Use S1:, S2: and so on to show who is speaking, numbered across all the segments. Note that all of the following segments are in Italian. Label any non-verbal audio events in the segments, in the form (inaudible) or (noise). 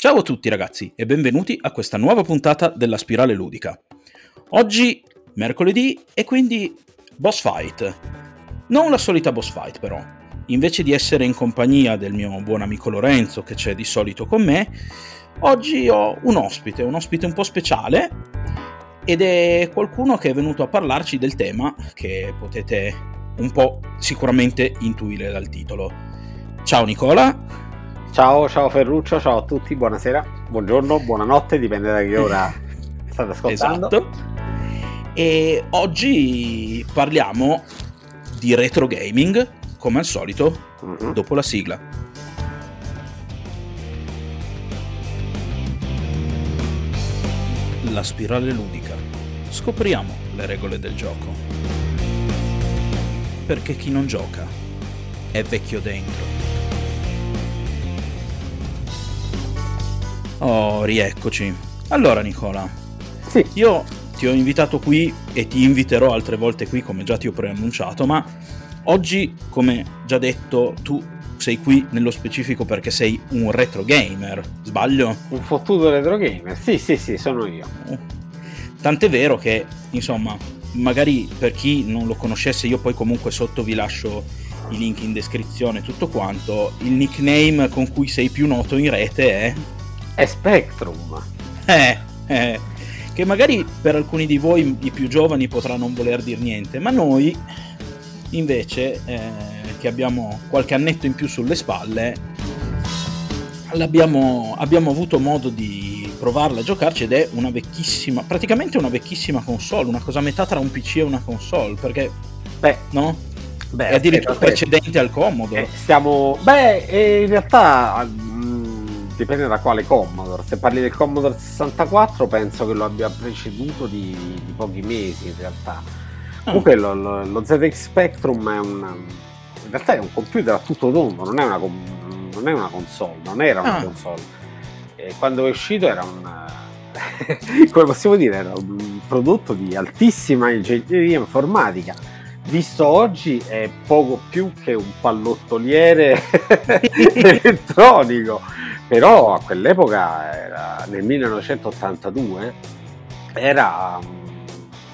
S1: Ciao a tutti ragazzi e benvenuti a questa nuova puntata della Spirale Ludica. Oggi mercoledì e quindi boss fight. Non la solita boss fight però. Invece di essere in compagnia del mio buon amico Lorenzo che c'è di solito con me, oggi ho un ospite, un ospite un po' speciale ed è qualcuno che è venuto a parlarci del tema che potete un po' sicuramente intuire dal titolo. Ciao Nicola.
S2: Ciao, ciao Ferruccio, ciao a tutti, buonasera, buongiorno, buonanotte, dipende da che ora (laughs) state ascoltando.
S1: Esatto. E oggi parliamo di retro gaming, come al solito, mm-hmm. dopo la sigla. La spirale ludica. Scopriamo le regole del gioco. Perché chi non gioca è vecchio dentro. Oh, rieccoci. Allora, Nicola.
S2: Sì.
S1: Io ti ho invitato qui e ti inviterò altre volte qui, come già ti ho preannunciato, ma oggi, come già detto, tu sei qui nello specifico perché sei un retro gamer, sbaglio?
S2: Un fottuto retro gamer? Sì, sì, sì, sono io.
S1: Tant'è vero che, insomma, magari per chi non lo conoscesse, io poi comunque sotto vi lascio i link in descrizione, tutto quanto. Il nickname con cui sei più noto in rete è
S2: è Spectrum.
S1: Eh, eh, che magari per alcuni di voi, i più giovani, potrà non voler dire niente, ma noi invece, eh, che abbiamo qualche annetto in più sulle spalle, abbiamo avuto modo di provarla a giocarci ed è una vecchissima, praticamente una vecchissima console, una cosa a metà tra un PC e una console, perché...
S2: Beh,
S1: no? Beh, è addirittura aspetta, precedente al Commodore.
S2: Eh, stiamo... Beh, in realtà dipende da quale Commodore. Se parli del Commodore 64 penso che lo abbia preceduto di, di pochi mesi in realtà. Mm. Comunque lo, lo, lo, ZX Spectrum è un... in realtà è un computer a tutto tondo, non è una, non è una console, non era una ah. console. E quando è uscito era un... (laughs) come possiamo dire, era un prodotto di altissima ingegneria informatica. Visto oggi è poco più che un pallottoliere (laughs) elettronico però a quell'epoca, era, nel 1982, era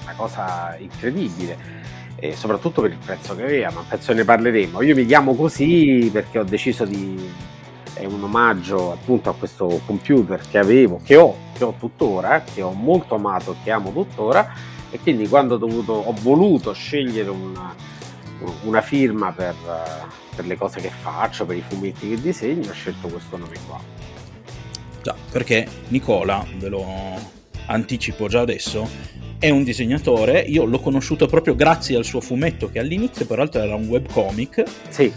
S2: una cosa incredibile e soprattutto per il prezzo che aveva, ma penso ne parleremo. Io mi chiamo così perché ho deciso di è un omaggio appunto a questo computer che avevo, che ho, che ho tuttora, che ho molto amato, che amo tuttora e quindi quando ho, dovuto, ho voluto scegliere una, una firma per, per le cose che faccio, per i fumetti che disegno, ho scelto questo nome qua.
S1: Già, perché Nicola, ve lo anticipo già adesso, è un disegnatore, io l'ho conosciuto proprio grazie al suo fumetto che all'inizio peraltro era un webcomic.
S2: Sì,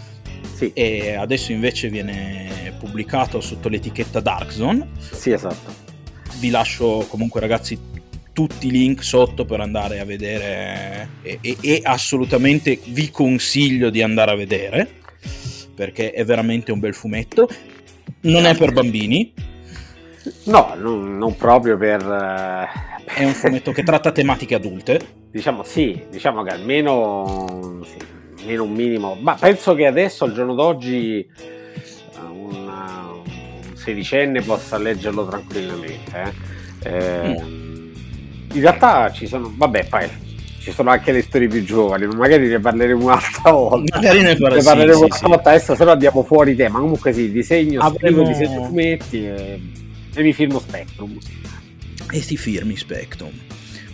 S2: sì.
S1: E adesso invece viene pubblicato sotto l'etichetta Dark Zone.
S2: Sì, esatto.
S1: Vi lascio comunque ragazzi tutti i link sotto per andare a vedere e, e, e assolutamente vi consiglio di andare a vedere perché è veramente un bel fumetto. Non è per bambini.
S2: No, non, non proprio per... Uh...
S1: È un fumetto che tratta tematiche adulte.
S2: Diciamo sì, diciamo che almeno, sì, almeno un minimo. Ma penso che adesso, al giorno d'oggi, eh, una, un sedicenne possa leggerlo tranquillamente. Eh. Eh, mm. In realtà ci sono... Vabbè, poi ci sono anche lettori più giovani, ma magari ne parleremo un'altra volta.
S1: Magari ne,
S2: ne parleremo sì, un'altra sì, volta, adesso se no andiamo fuori tema. Comunque sì, disegno, Avremo... disegno fumetti e, e mi firmo Spectrum.
S1: E si firmi Spectrum.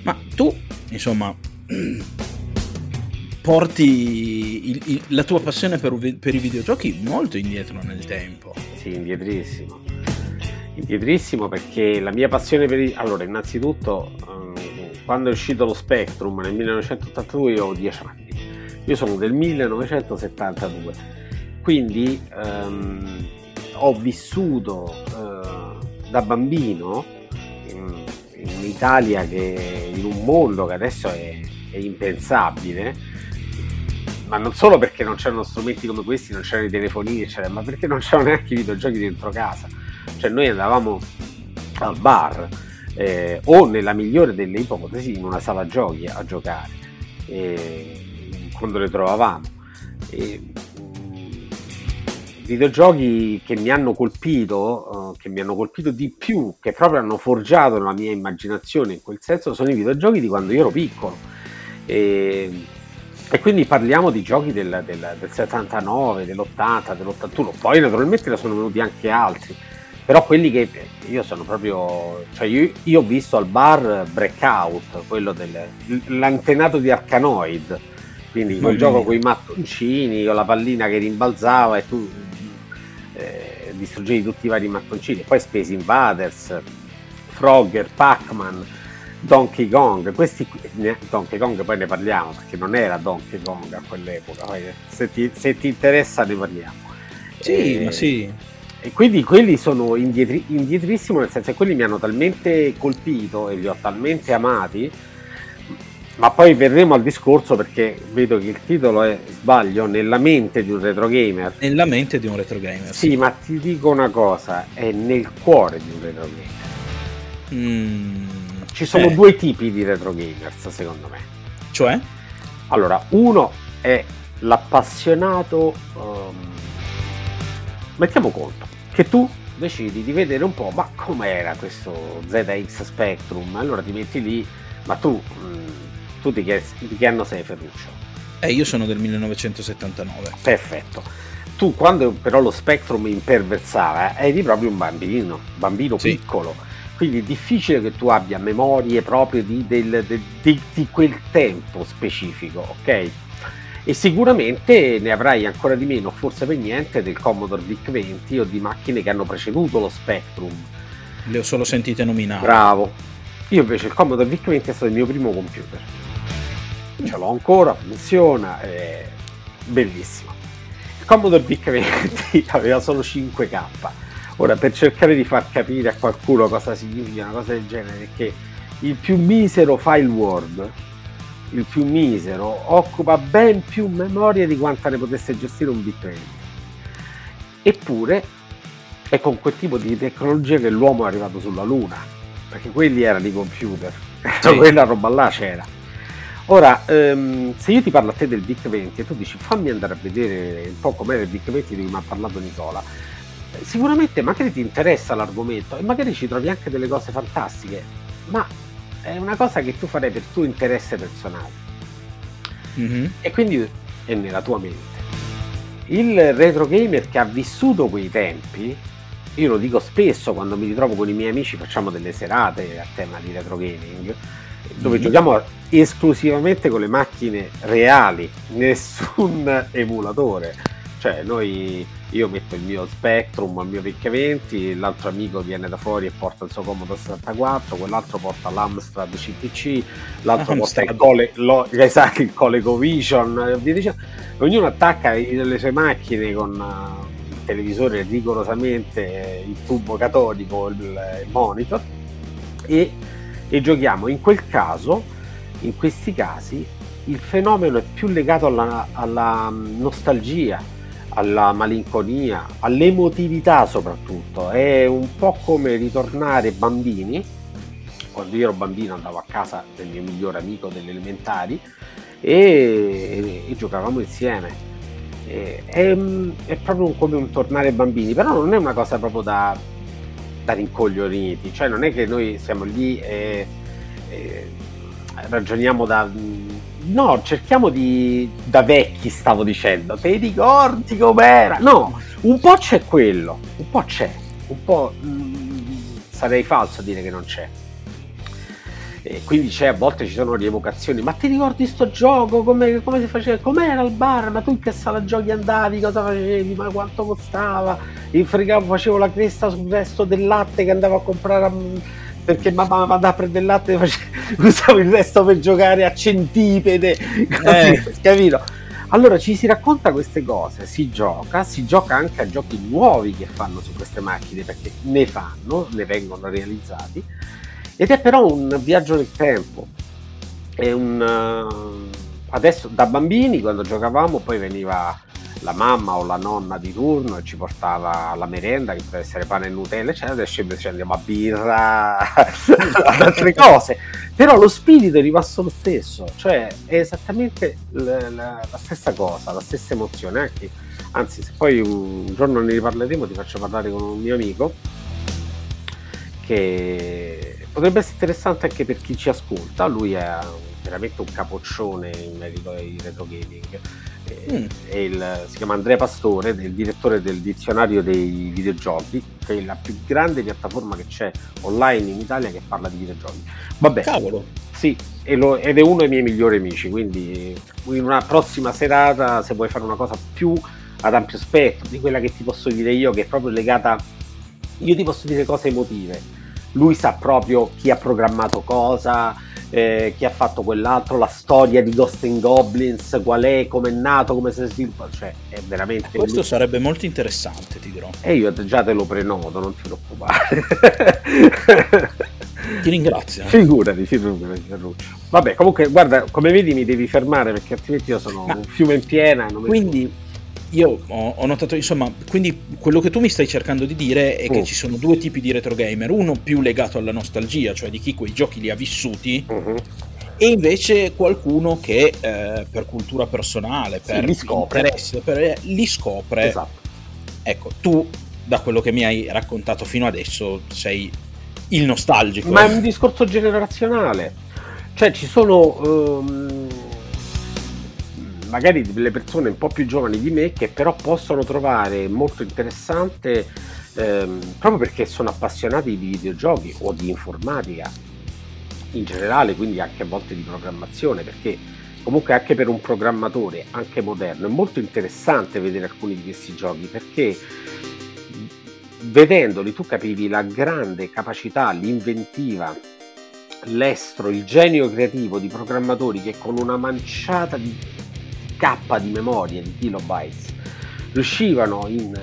S1: Ma tu, insomma, (clears throat) porti il, il, la tua passione per, per, i videogiochi molto indietro nel tempo.
S2: Sì, indietrissimo. Indietrissimo perché la mia passione per i... Allora, innanzitutto quando è uscito lo Spectrum nel 1982 io avevo 10 anni, io sono del 1972, quindi ehm, ho vissuto eh, da bambino in, in Italia che in un mondo che adesso è, è impensabile, ma non solo perché non c'erano strumenti come questi, non c'erano i telefonini, eccetera, ma perché non c'erano neanche i videogiochi dentro casa. Cioè noi andavamo al bar eh, o nella migliore delle ipotesi in una sala giochi a giocare eh, quando le trovavamo. E, mm, videogiochi che mi hanno colpito, uh, che mi hanno colpito di più, che proprio hanno forgiato la mia immaginazione in quel senso, sono i videogiochi di quando io ero piccolo. E quindi parliamo di giochi del, del, del 79, dell'80, dell'81, poi naturalmente ne sono venuti anche altri, però quelli che io sono proprio, cioè io, io ho visto al bar Breakout, quello dell'antenato di Arcanoid, quindi quel gioco con i mattoncini o la pallina che rimbalzava e tu eh, distruggevi tutti i vari mattoncini, poi Space Invaders, Frogger, Pac-Man, Donkey Kong, questi Donkey Kong poi ne parliamo perché non era Donkey Kong a quell'epoca, poi, se, ti, se, ti, interessa ne parliamo.
S1: Sì, e, ma sì.
S2: E quindi quelli sono indietri, indietrissimo, nel senso che quelli mi hanno talmente colpito e li ho talmente amati, ma poi verremo al discorso perché vedo che il titolo è, sbaglio, nella mente di un retro gamer.
S1: Nella mente di un retro gamer.
S2: Sì, sì. ma ti dico una cosa, è nel cuore di un retro gamer. Mm, Ci sono eh. due tipi di retro gamers, secondo me.
S1: Cioè?
S2: Allora, uno è l'appassionato... Um, mettiamo conto che tu decidi di vedere un po', ma com'era questo ZX Spectrum? Allora ti metti lì, ma tu, mm, tu di, che, di che anno sei Ferruccio?
S1: Eh, io sono del 1979.
S2: Perfetto. Tu quando però lo Spectrum imperversava eri proprio un bambino, bambino sì. piccolo, quindi è difficile che tu abbia memorie proprie di, del, de, di, di quel tempo specifico, ok? E sicuramente ne avrai ancora di meno, forse per niente, del Commodore VIC-20 o di macchine che hanno preceduto lo Spectrum.
S1: Le ho solo sentite nominare.
S2: Bravo. Io invece il Commodore VIC-20 è stato il mio primo computer. Ce l'ho ancora, funziona, è bellissimo. Il Commodore VIC-20 (laughs) aveva solo 5K. Ora, per cercare di far capire a qualcuno cosa significa una cosa del genere, che il più misero file Word il più misero, occupa ben più memoria di quanta ne potesse gestire un bit 20. Eppure è con quel tipo di tecnologia che l'uomo è arrivato sulla Luna, perché quelli erano i computer, (laughs) sì. quella roba là c'era. Ora, um, se io ti parlo a te del BIC 20 e tu dici fammi andare a vedere un po' com'era il BIC 20 di cui mi ha parlato Nicola, sicuramente magari ti interessa l'argomento e magari ci trovi anche delle cose fantastiche, ma è una cosa che tu farei per tuo interesse personale. Mm-hmm. E quindi è nella tua mente. Il retro gamer che ha vissuto quei tempi, io lo dico spesso quando mi ritrovo con i miei amici, facciamo delle serate a tema di retro gaming, dove mm-hmm. giochiamo esclusivamente con le macchine reali, nessun (laughs) emulatore. Cioè noi io metto il mio Spectrum, il mio VIC 20, l'altro amico viene da fuori e porta il suo Commodore 64, quell'altro porta l'Amstrad CPC, l'altro (laughs) porta il, Cole, lo, esatto, il ColecoVision, ognuno attacca le sue macchine con uh, il televisore rigorosamente, il tubo catodico, il, il monitor e, e giochiamo. In quel caso, in questi casi, il fenomeno è più legato alla, alla nostalgia alla malinconia, all'emotività soprattutto. È un po' come ritornare bambini. Quando io ero bambino andavo a casa del mio migliore amico delle elementari e, e, e giocavamo insieme. E, è, è, proprio come un tornare bambini, però non è una cosa proprio da, da rincoglioniti, cioè non è che noi siamo lì e, e ragioniamo da No, cerchiamo di... da vecchi stavo dicendo, ti ricordi com'era? No, un po' c'è quello, un po' c'è, un po' mh, mm, sarei falso a dire che non c'è. E quindi c'è, a volte ci sono rievocazioni, ma ti ricordi sto gioco? Come, come si faceva? Com'era il bar? Ma tu in che sala giochi andavi? Cosa facevi? Ma quanto costava? Fregavo, facevo la cresta sul resto del latte che andavo a comprare a perché mamma mi andava a prendere il latte e (laughs) usavo il resto per giocare a centipede, eh. (laughs) capito? Allora ci si racconta queste cose, si gioca, si gioca anche a giochi nuovi che fanno su queste macchine perché ne fanno, ne vengono realizzati ed è però un viaggio nel tempo. È un uh, adesso da bambini quando giocavamo poi veniva la mamma o la nonna di turno e ci portava la merenda che poteva essere pane e Nutella eccetera adesso invece andiamo a birra (laughs) ad altre cose però lo spirito è rimasto lo stesso cioè è esattamente la, la, la stessa cosa la stessa emozione anche Anzi, se poi un giorno ne riparleremo, ti faccio parlare con un mio amico che potrebbe essere interessante anche per chi ci ascolta. Lui è veramente un capoccione in merito ai retro gaming. Mm. Il, si chiama Andrea Pastore, il direttore del dizionario dei videogiochi, che è la più grande piattaforma che c'è online in Italia che parla di videogiochi. Vabbè,
S1: cavolo.
S2: Sì, lo, ed è uno dei miei migliori amici, quindi in una prossima serata, se vuoi fare una cosa più ad ampio spettro di quella che ti posso dire io, che è proprio legata, io ti posso dire cose emotive. Lui sa proprio chi ha programmato cosa, eh, chi ha fatto quell'altro, la storia di Ghost and Goblins, qual è, come è nato, come si è sviluppato, cioè è veramente...
S1: Questo lui. sarebbe molto interessante, ti dirò.
S2: E io già te lo prenoto, non ti preoccupare. (laughs)
S1: ti ringrazio.
S2: Figurati, figurati, Ferruccio. Vabbè, comunque, guarda, come vedi mi devi fermare perché altrimenti io sono Ma un fiume in piena.
S1: quindi io ho, ho, notato, insomma, quindi quello che tu mi stai cercando di dire è che uh. ci sono due tipi di retro gamer, uno più legato alla nostalgia, cioè di chi quei giochi li ha vissuti, uh-huh. e invece qualcuno che eh, per cultura personale, per sì,
S2: li scopre.
S1: interesse, per, li scopre.
S2: Esatto.
S1: Ecco, tu da quello che mi hai raccontato fino adesso sei il nostalgico.
S2: Ma è un discorso generazionale. Cioè ci sono... Um magari delle persone un po' più giovani di me che però possono trovare molto interessante ehm, proprio perché sono appassionati di videogiochi o di informatica in generale, quindi anche a volte di programmazione, perché comunque anche per un programmatore, anche moderno, è molto interessante vedere alcuni di questi giochi perché vedendoli tu capivi la grande capacità, l'inventiva, l'estro, il genio creativo di programmatori che con una manciata di K di memoria, di kilobytes, riuscivano in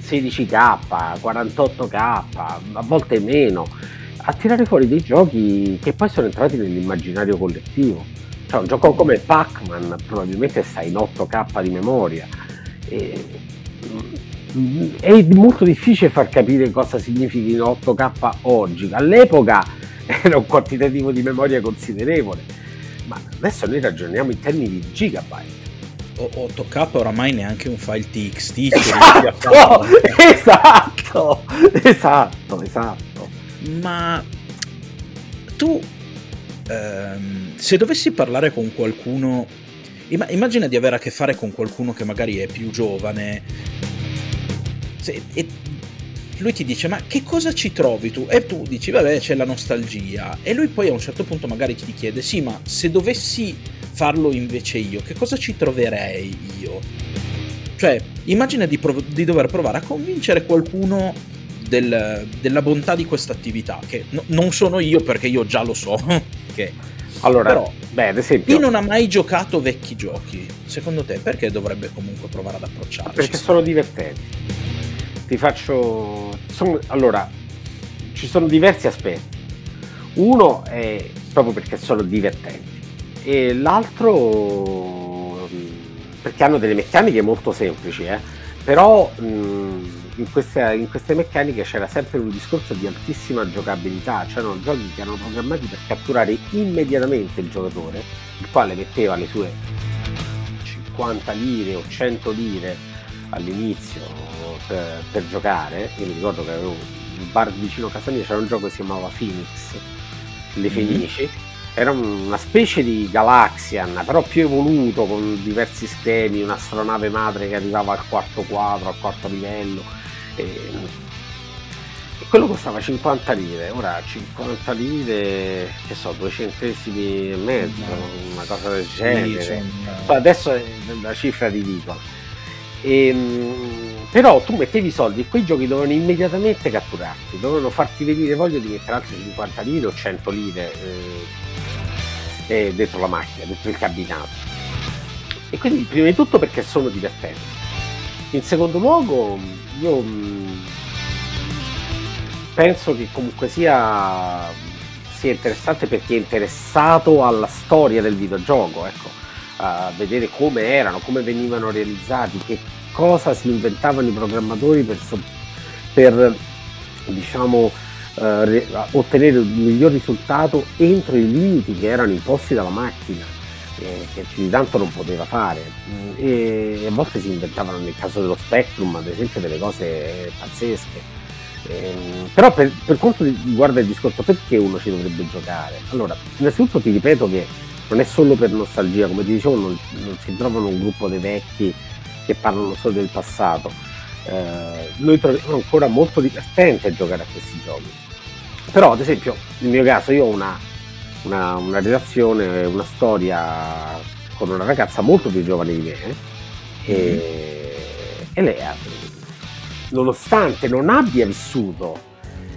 S2: 16K, 48K, a volte meno, a tirare fuori dei giochi che poi sono entrati nell'immaginario collettivo. Cioè un gioco come Pac-Man probabilmente sta in 8K di memoria. E, mm, è molto difficile far capire cosa significhi 8K oggi. All'epoca (laughs) era un quantitativo di memoria considerevole, ma adesso noi ragioniamo in termini di gigabyte.
S1: 8K oramai neanche un file TXT
S2: esatto, esatto, esatto, esatto.
S1: Ma tu, ehm, se dovessi parlare con qualcuno, immagina di avere a che fare con qualcuno che magari è più giovane, se, e lui ti dice ma che cosa ci trovi tu? E tu dici vabbè c'è la nostalgia e lui poi a un certo punto magari ti chiede sì ma se dovessi farlo invece io, che cosa ci troverei io? Cioè, immagina di, prov- di dover provare a convincere qualcuno del, della bontà di questa attività, che no, non sono io perché io già lo so. (laughs) che...
S2: Allora, Però, beh, ad esempio...
S1: Chi non ha mai giocato vecchi giochi, secondo te perché dovrebbe comunque provare ad approcciarsi?
S2: Perché sono divertenti. Ti faccio... Sono... Allora, ci sono diversi aspetti. Uno è proprio perché sono divertenti e l'altro perché hanno delle meccaniche molto semplici, eh? però mh, in, queste, in, queste, meccaniche c'era sempre un discorso di altissima giocabilità, c'erano giochi che erano programmati per catturare immediatamente il giocatore, il quale metteva le sue 50 lire o 100 lire all'inizio per, per giocare, io mi ricordo che avevo un bar vicino a casa mia, c'era un gioco che si chiamava Phoenix, le mm-hmm. Fenici, mm-hmm era una specie di Galaxian, però più evoluto con diversi schemi, un'astronave madre che arrivava al quarto quadro, al quarto livello. E, e quello costava 50 lire, ora 50 lire, che so, due centesimi e mezzo, una cosa del genere. Adesso è la cifra ridicola. E, ehm, però tu mettevi i soldi e quei giochi dovevano immediatamente catturarti, dovevano farti venire voglia di mettere altre 50 lire o 100 lire. Eh, eh, dentro la macchina, dentro il cabinato. E quindi prima di tutto perché sono divertenti. In secondo luogo io mm, penso che comunque sia, sia interessante per chi è interessato alla storia del videogioco, ecco, a vedere come erano, come venivano realizzati, che cosa si inventavano i programmatori per, per diciamo, eh, ottenere il miglior risultato entro i limiti che erano imposti dalla macchina. eh, che più di tanto non poteva fare. Mm, e a volte si inventavano nel caso dello Spectrum ad esempio delle cose pazzesche. Ehm, però per, per, quanto riguarda il discorso perché uno ci dovrebbe giocare? Allora innanzitutto ti ripeto che non è solo per nostalgia come ti dicevo non, non si trovano un gruppo dei vecchi che parlano solo del passato. Eh, noi troviamo ancora molto divertente giocare a questi giochi però ad esempio nel mio caso io ho una una, una relazione, una storia con una ragazza molto più giovane di me e, e lei, nonostante non abbia vissuto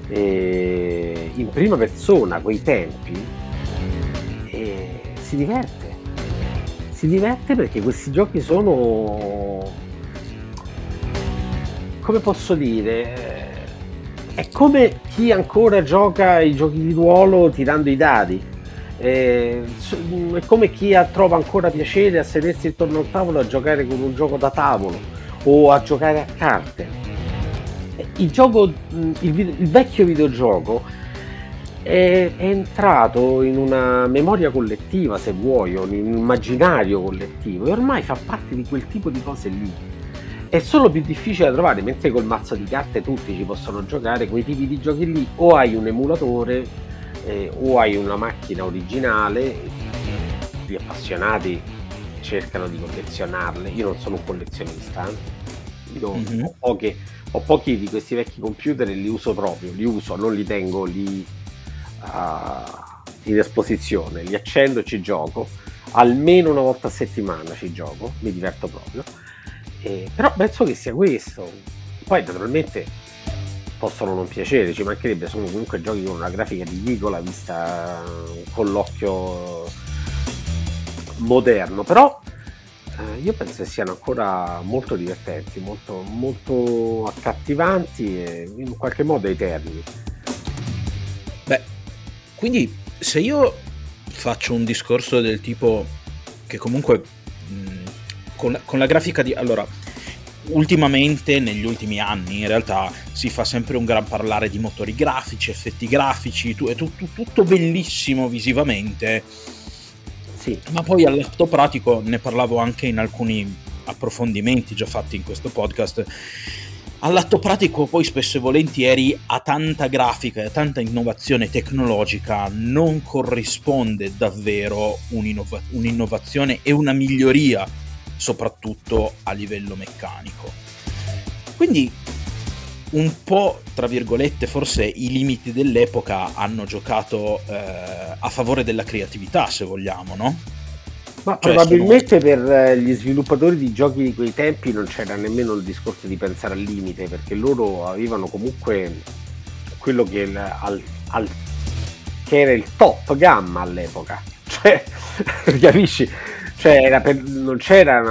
S2: eh, in prima persona quei tempi, eh, si diverte. Si diverte perché questi giochi sono, come posso dire, è come chi ancora gioca i giochi di ruolo tirando i dadi eh, è come chi trova ancora piacere a sedersi intorno al tavolo a giocare con un gioco da tavolo o a giocare a carte. Il, gioco, il, video, il vecchio videogioco è, è, entrato in una memoria collettiva, se vuoi, o in un immaginario collettivo e ormai fa parte di quel tipo di cose lì. È solo più difficile da trovare, mentre col mazzo di carte tutti ci possono giocare, quei tipi di giochi lì. O hai un emulatore eh, o hai una macchina originale, gli appassionati cercano di collezionarle, io non sono un collezionista, eh. io mm-hmm. ho, poche, ho, pochi di questi vecchi computer e li uso proprio, li uso, non li tengo lì uh, in esposizione, li accendo e ci gioco, almeno una volta a settimana ci gioco, mi diverto proprio, eh, però penso che sia questo. Poi naturalmente possono non piacere, ci mancherebbe, sono comunque giochi con una grafica ridicola vista con l'occhio moderno, però eh, io penso che siano ancora molto divertenti, molto, molto accattivanti e in qualche modo eterni.
S1: Beh, quindi se io faccio un discorso del tipo che comunque mh, con, con la grafica di... Allora, ultimamente, negli ultimi anni, in realtà si fa sempre un gran parlare di motori grafici, effetti grafici, è tutto, tutto bellissimo visivamente. Sì. Ma poi all'atto pratico, ne parlavo anche in alcuni approfondimenti già fatti in questo podcast. All'atto pratico, poi spesso e volentieri a tanta grafica e a tanta innovazione tecnologica non corrisponde davvero un'innova- un'innovazione e una miglioria soprattutto a livello meccanico. Quindi un po', tra virgolette, forse i limiti dell'epoca hanno giocato eh, a favore della creatività, se vogliamo, no?
S2: Ma cioè, probabilmente sono... per eh, gli sviluppatori di giochi di quei tempi non c'era nemmeno il discorso di pensare al limite, perché loro avevano comunque quello che, il, al, al, che era il top gamma all'epoca. (laughs) Cioè, (laughs) capisci? Cioè, per, non c'era,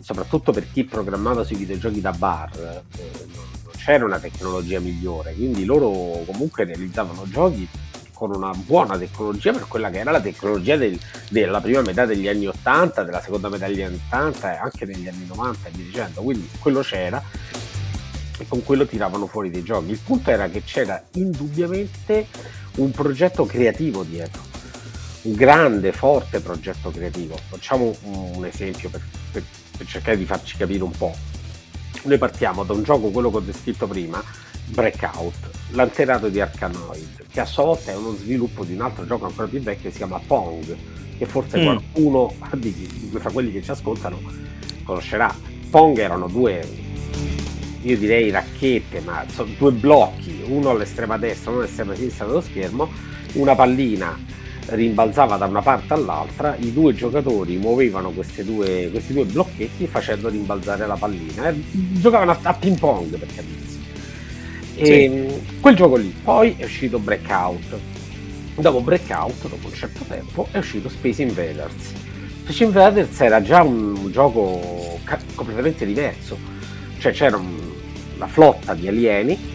S2: soprattutto per chi programmava sui videogiochi da bar, eh, non c'era una tecnologia migliore, quindi loro comunque realizzavano giochi con una buona tecnologia per quella che era la tecnologia del, della prima metà degli anni 80, della seconda metà degli anni 80 e anche degli anni 90 e via dicendo, quindi quello c'era e con quello tiravano fuori dei giochi. Il punto era che c'era indubbiamente un progetto creativo dietro grande, forte progetto creativo. Facciamo un esempio per, per, per, cercare di farci capire un po'. Noi partiamo da un gioco, quello che ho descritto prima, Breakout, l'anterato di Arkanoid, che a sua volta è uno sviluppo di un altro gioco ancora più vecchio che si chiama Pong, che forse mm. qualcuno di, fra quelli che ci ascoltano conoscerà. Pong erano due, io direi racchette, ma sono due blocchi, uno all'estrema destra, uno all'estrema sinistra dello schermo, una pallina rimbalzava da una parte all'altra, i due giocatori muovevano due, questi due blocchetti facendo rimbalzare la pallina. Eh, giocavano a, a, ping pong per capirsi. E sì. quel gioco lì, poi è uscito Breakout. Dopo Breakout, dopo un certo tempo, è uscito Space Invaders. Space Invaders era già un, un gioco ca- completamente diverso, cioè c'era un, una flotta di alieni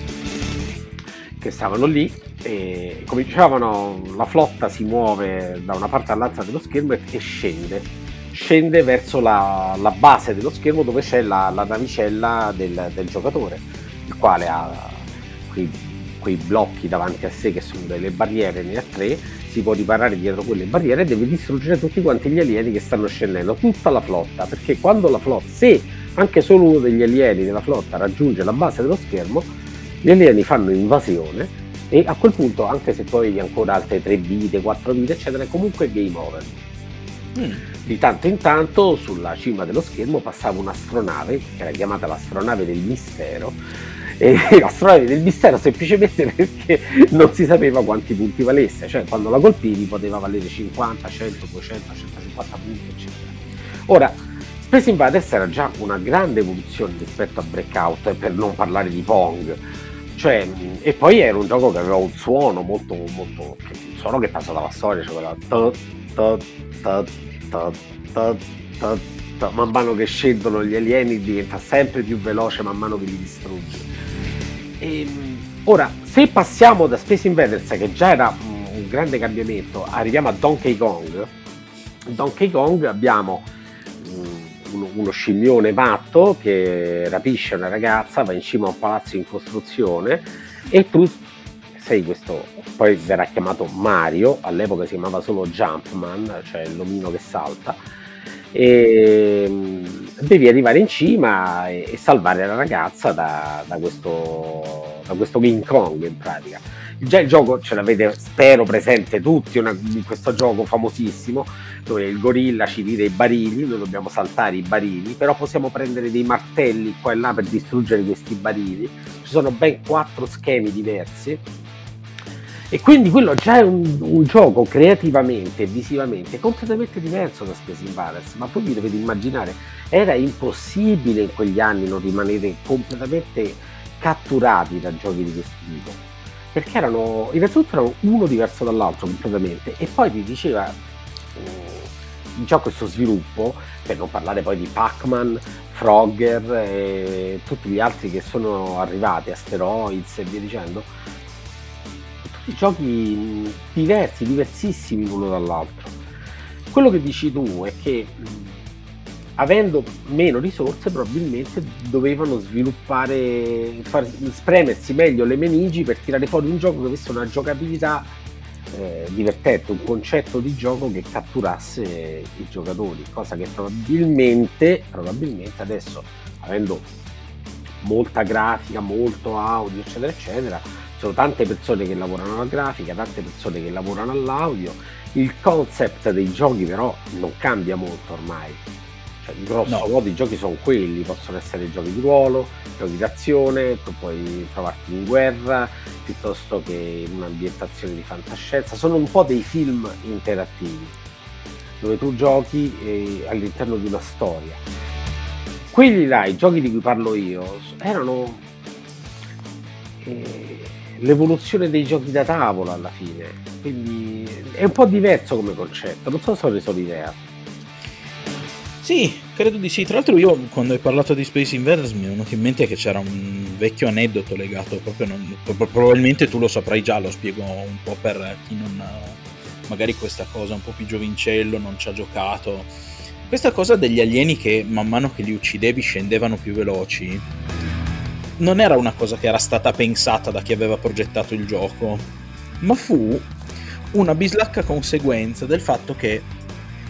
S2: che stavano lì e come dicevano la flotta si muove da una parte all'altra dello schermo e, scende. Scende verso la, la, base dello schermo dove c'è la, la navicella del, del, giocatore il quale ha qui quei blocchi davanti a sé che sono delle barriere, ne ha tre, si può riparare dietro quelle barriere e deve distruggere tutti quanti gli alieni che stanno scendendo, tutta la flotta, perché quando la flotta, se anche solo uno degli alieni della flotta raggiunge la base dello schermo, gli alieni fanno invasione e a quel punto, anche se poi hai ancora altre tre vite, quattro vite, eccetera, è comunque game over. Mm. Di tanto in tanto sulla cima dello schermo passava un'astronave, che era chiamata l'astronave del mistero, e (laughs) l'astronave del mistero semplicemente perché non si sapeva quanti punti valesse, cioè quando la colpivi poteva valere 50, 100, 200, 150 punti, eccetera. Ora, Space Invaders era già una grande evoluzione rispetto a Breakout, per non parlare di Pong. Cioè, e poi era un gioco che aveva un suono molto, molto, un suono che passa dalla storia, cioè quella man mano che scendono gli alieni diventa sempre più veloce man mano che li distrugge. E, ehm, ora, se passiamo da Space Invaders, che già era un grande cambiamento, arriviamo a Donkey Kong. Donkey Kong abbiamo uno, uno, scimmione matto che rapisce una ragazza, va in cima a un palazzo in costruzione e tu sei questo, poi verrà chiamato Mario, all'epoca si chiamava solo Jumpman, cioè l'omino che salta, e mm, devi arrivare in cima e, e salvare la ragazza da, da, questo, da questo King Kong in pratica. Già il gioco ce l'avete, spero, presente tutti, una, in questo gioco famosissimo, dove il gorilla ci tira i barili, noi dobbiamo saltare i barili, però possiamo prendere dei martelli qua e là per distruggere questi barili. Ci sono ben quattro schemi diversi e quindi quello già è un, un gioco creativamente visivamente completamente diverso da Space Invaders, ma voi vi dovete immaginare, era impossibile in quegli anni non rimanere completamente catturati da giochi di questo tipo. Perché erano, innanzitutto erano uno diverso dall'altro completamente, e poi vi diceva mm, già questo sviluppo, per non parlare poi di Pac-Man, Frogger e tutti gli altri che sono arrivati, Asteroids e via dicendo, giochi diversi, diversissimi l'uno dall'altro. Quello che dici tu è che avendo meno risorse probabilmente dovevano sviluppare, far spremersi meglio le meningi per tirare fuori un gioco che avesse una giocabilità eh, divertente, un concetto di gioco che catturasse i giocatori, cosa che probabilmente, probabilmente adesso avendo molta grafica, molto audio, eccetera, eccetera, sono tante persone che lavorano alla grafica, tante persone che lavorano all'audio. Il concept dei giochi però non cambia molto ormai. Cioè, in grosso no. modo i giochi sono quelli, possono essere giochi di ruolo, giochi d'azione, tu puoi trovarti in guerra piuttosto che in un'ambientazione di fantascienza. Sono un po' dei film interattivi dove tu giochi eh, all'interno di una storia. Quelli là, i giochi di cui parlo io, erano eh, l'evoluzione dei giochi da tavola alla fine. Quindi è un po' diverso come concetto, non so se ho reso l'idea.
S1: Sì, credo di sì. Tra l'altro io quando hai parlato di Space Invaders mi è venuto in mente che c'era un vecchio aneddoto legato proprio, non, probabilmente tu lo saprai già, lo spiego un po' per chi non magari questa cosa un po' più giovincello, non ci ha giocato. Questa cosa degli alieni che man mano che li uccidevi scendevano più veloci non era una cosa che era stata pensata da chi aveva progettato il gioco, ma fu una bislacca conseguenza del fatto che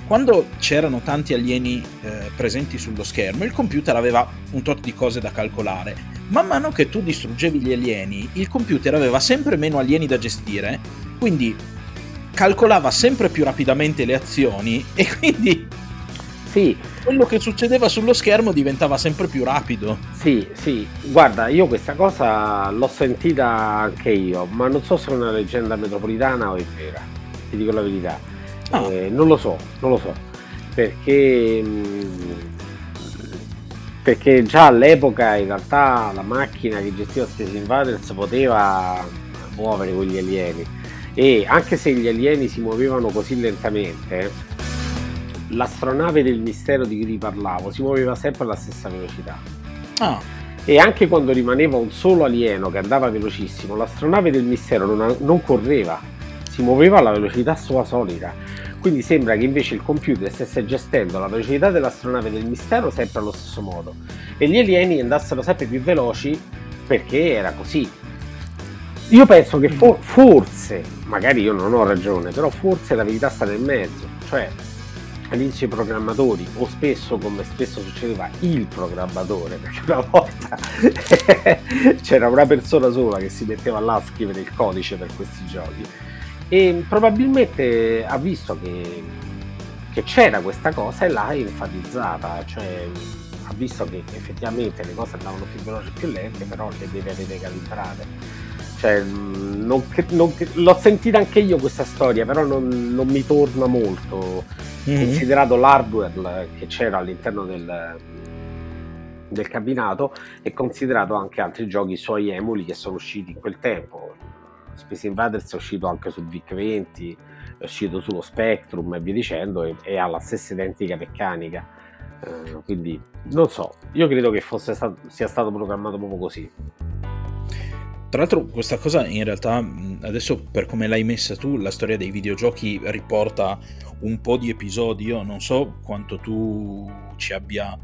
S1: quando c'erano tanti alieni eh, presenti sullo schermo, il computer aveva un tot di cose da calcolare. Man mano che tu distruggevi gli alieni, il computer aveva sempre meno alieni da gestire, quindi calcolava sempre più rapidamente le azioni e (laughs) quindi sì. Quello che succedeva sullo schermo diventava sempre più rapido.
S2: Sì, sì, guarda, io questa cosa l'ho sentita anche io, ma non so se è una leggenda metropolitana o è vera, ti dico la verità. Ah. Eh, non lo so, non lo so, perché, mm, perché già all'epoca in realtà la macchina che gestiva Space Invaders poteva muovere quegli alieni e anche se gli alieni si muovevano così lentamente l'astronave del mistero di cui ti parlavo si muoveva sempre alla stessa velocità. Ah. E anche quando rimaneva un solo alieno che andava velocissimo, l'astronave del mistero non, non correva, si muoveva alla velocità sua solita. Quindi sembra che invece il computer stesse gestendo la velocità dell'astronave del mistero sempre allo stesso modo e gli alieni andassero sempre più veloci perché era così. io penso che for- forse, magari io non ho ragione, però forse la verità sta nel mezzo, cioè all'inizio i programmatori o spesso come spesso succedeva il programmatore perché una volta (laughs) c'era una persona sola che si metteva là a scrivere il codice per questi giochi e probabilmente ha visto che, che c'era questa cosa e l'ha enfatizzata cioè ha visto che effettivamente le cose andavano più veloci e più lente però le deve avere calibrate cioè, non, non, l'ho sentita anche io questa storia, però non, non mi torna molto, mm-hmm. considerato l'hardware che c'era all'interno del, del cabinato e considerato anche altri giochi suoi emuli che sono usciti in quel tempo. Space Invaders è uscito anche sul VIC-20, è uscito sullo Spectrum e via dicendo, e, e ha la stessa identica meccanica. Uh, quindi non so, io credo che fosse stato, sia stato programmato proprio così.
S1: Tra l'altro questa cosa in realtà adesso per come l'hai messa tu la storia dei videogiochi riporta un po' di episodi, io non so quanto tu ci abbia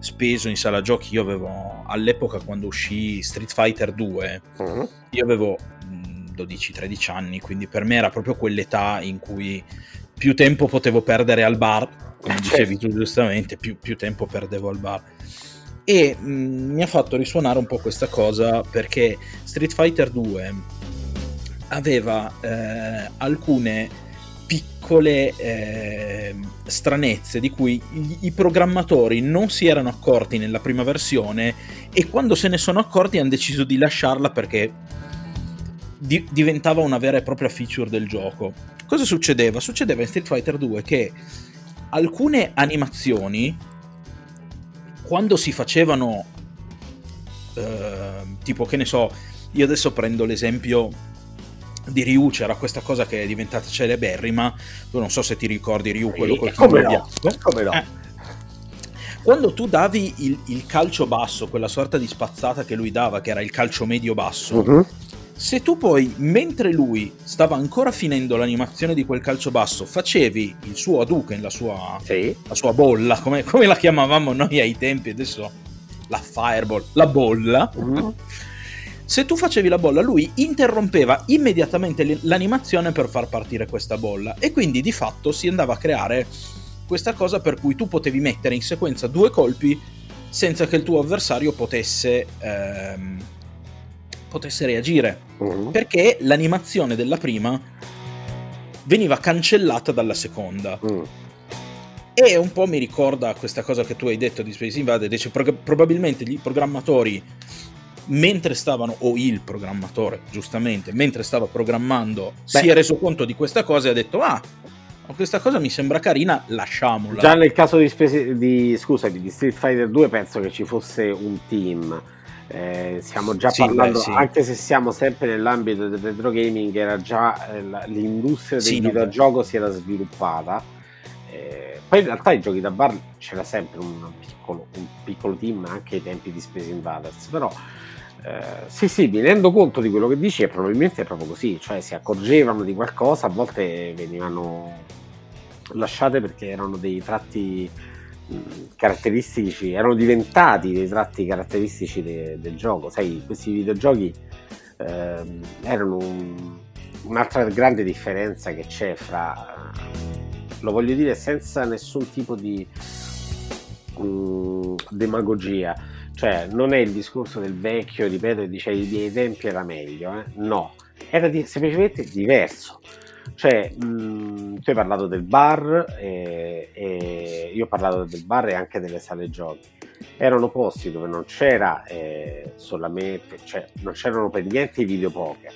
S1: speso in sala giochi, io avevo all'epoca quando uscì Street Fighter 2, uh-huh. Mm-hmm. io avevo 12-13 anni, quindi per me era proprio quell'età in cui più tempo potevo perdere al bar, come certo. dicevi tu giustamente, più, più tempo perdevo al bar e mh, mm, mi ha fatto risuonare un po' questa cosa perché Street Fighter 2 aveva eh, alcune piccole eh, stranezze di cui i, programmatori non si erano accorti nella prima versione e quando se ne sono accorti hanno deciso di lasciarla perché di, diventava una vera e propria feature del gioco. Cosa succedeva? Succedeva in Street Fighter 2 che alcune animazioni quando si facevano, eh, tipo che ne so, io adesso prendo l'esempio di Ryu, c'era questa cosa che è diventata celeberrima, tu non so se ti ricordi Ryu, quello col
S2: come no, come no. Eh.
S1: Quando tu davi il, il, calcio basso, quella sorta di spazzata che lui dava, che era il calcio medio basso, uh-huh se tu poi, mentre lui stava ancora finendo l'animazione di quel calcio basso, facevi il suo Hadouken, la sua, sì. la sua bolla, come, come, la chiamavamo noi ai tempi, adesso la fireball, la bolla. Mm. Se tu facevi la bolla, lui interrompeva immediatamente l'animazione per far partire questa bolla e quindi di fatto si andava a creare questa cosa per cui tu potevi mettere in sequenza due colpi senza che il tuo avversario potesse... Ehm, potesse reagire. Uh-huh. Perché l'animazione della prima veniva cancellata dalla seconda. Uh. E un po' mi ricorda questa cosa che tu hai detto di Space Invader, dice pro- probabilmente gli programmatori mentre stavano, o il programmatore, giustamente, mentre stava programmando, Beh. si è reso conto di questa cosa e ha detto, ah, questa cosa mi sembra carina, lasciamola.
S2: Già nel caso di, di, scusami, di Street Fighter 2 penso che ci fosse un team eh, stiamo già sì, parlando, beh, sì. anche se siamo sempre nell'ambito del retro gaming, era già eh, l'industria del sì, videogioco no, si era sviluppata. Eh, poi in realtà i giochi da bar c'era sempre un piccolo, un piccolo team anche ai tempi di Space Invaders, però eh, sì, sì, mi rendo conto di quello che dici e probabilmente è proprio così, cioè si accorgevano di qualcosa, a volte venivano lasciate perché erano dei tratti caratteristici, erano diventati dei tratti caratteristici de, del gioco. Sai, questi videogiochi eh, erano un, un'altra grande differenza che c'è fra, lo voglio dire senza nessun tipo di um, demagogia, cioè non è il discorso del vecchio, ripeto, che dice i miei tempi era meglio, eh? no, era di, semplicemente diverso cioè, mh, tu hai parlato del bar e, e, io ho parlato del bar e anche delle sale giochi. Erano posti dove non c'era eh, solamente, cioè non c'erano per niente i videopoker.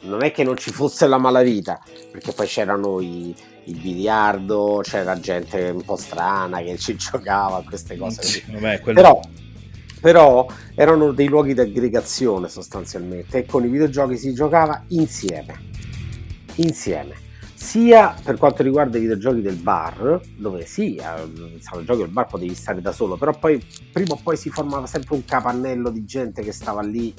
S2: Non è che non ci fosse la malavita, perché poi c'erano i, il biliardo, c'era gente un po' strana che ci (laughs) giocava, queste cose. Sì, vabbè, quello... Però però erano dei luoghi di aggregazione sostanzialmente e con i videogiochi si giocava insieme insieme sia per quanto riguarda i videogiochi del bar, dove sì, il giochi del bar potevi stare da solo, però poi prima o poi si formava sempre un capannello di gente che stava lì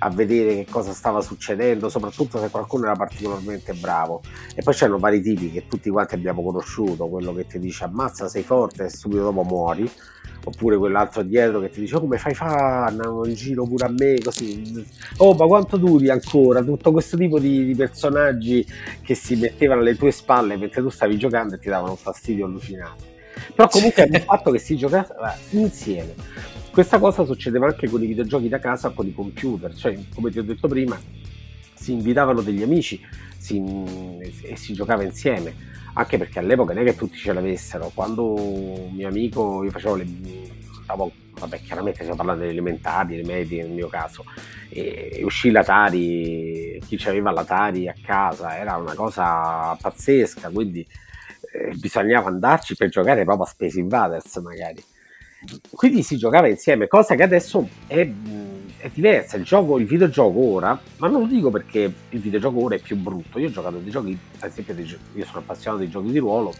S2: a vedere che cosa stava succedendo, soprattutto se qualcuno era particolarmente bravo. E poi c'erano vari tipi che tutti quanti abbiamo conosciuto, quello che ti dice ammazza sei forte e subito dopo muori, oppure quell'altro dietro che ti dice oh, come fai fa un giro pure a me? Così. Oh ma quanto duri ancora? Tutto questo tipo di, di, personaggi che si mettevano alle tue spalle mentre tu stavi giocando e ti davano un fastidio allucinante. Però comunque è un fatto che si giocava insieme. Questa cosa succedeva anche con i videogiochi da casa con i computer. Cioè come ti ho detto prima si invitavano degli amici si, e si giocava insieme. Anche perché all'epoca non è che tutti ce l'avessero. Quando un mio amico io facevo le stavo, vabbè chiaramente stiamo parlando delle elementari delle medie nel mio caso e uscì l'Atari chi aveva l'Atari a casa era una cosa pazzesca quindi eh, bisognava andarci per giocare proprio a Space Invaders magari. Quindi si giocava insieme cosa che adesso è è diversa. Il, gioco, il videogioco ora, ma non lo dico perché il videogioco ora è più brutto. Io ho giocato dei giochi, ad esempio, io sono appassionato di giochi di ruolo.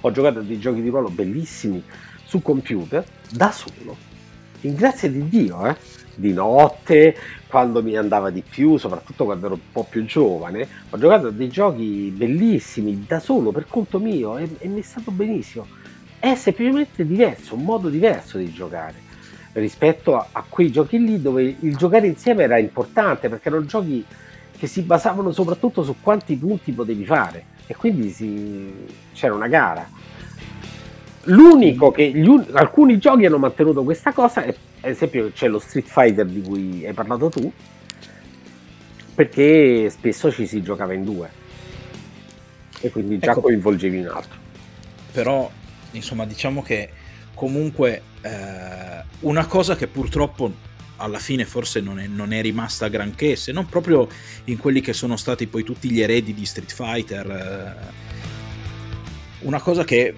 S2: Ho giocato dei giochi di ruolo bellissimi su computer da solo. In grazia di Dio, eh? di notte, quando mi andava di più, soprattutto quando ero un po' più giovane. Ho giocato dei giochi bellissimi da solo per conto mio e, e mi è stato benissimo. È semplicemente diverso, un modo diverso di giocare rispetto a, a, quei giochi lì dove il giocare insieme era importante perché erano giochi che si basavano soprattutto su quanti punti potevi fare e quindi si, c'era una gara. L'unico che un, alcuni giochi hanno mantenuto questa cosa è, ad esempio c'è lo Street Fighter di cui hai parlato tu perché spesso ci si giocava in due e quindi già ecco, coinvolgevi un altro.
S1: Però insomma diciamo che comunque eh, una cosa che purtroppo alla fine forse non è, non è, rimasta granché, se non proprio in quelli che sono stati poi tutti gli eredi di Street Fighter. Eh, una cosa che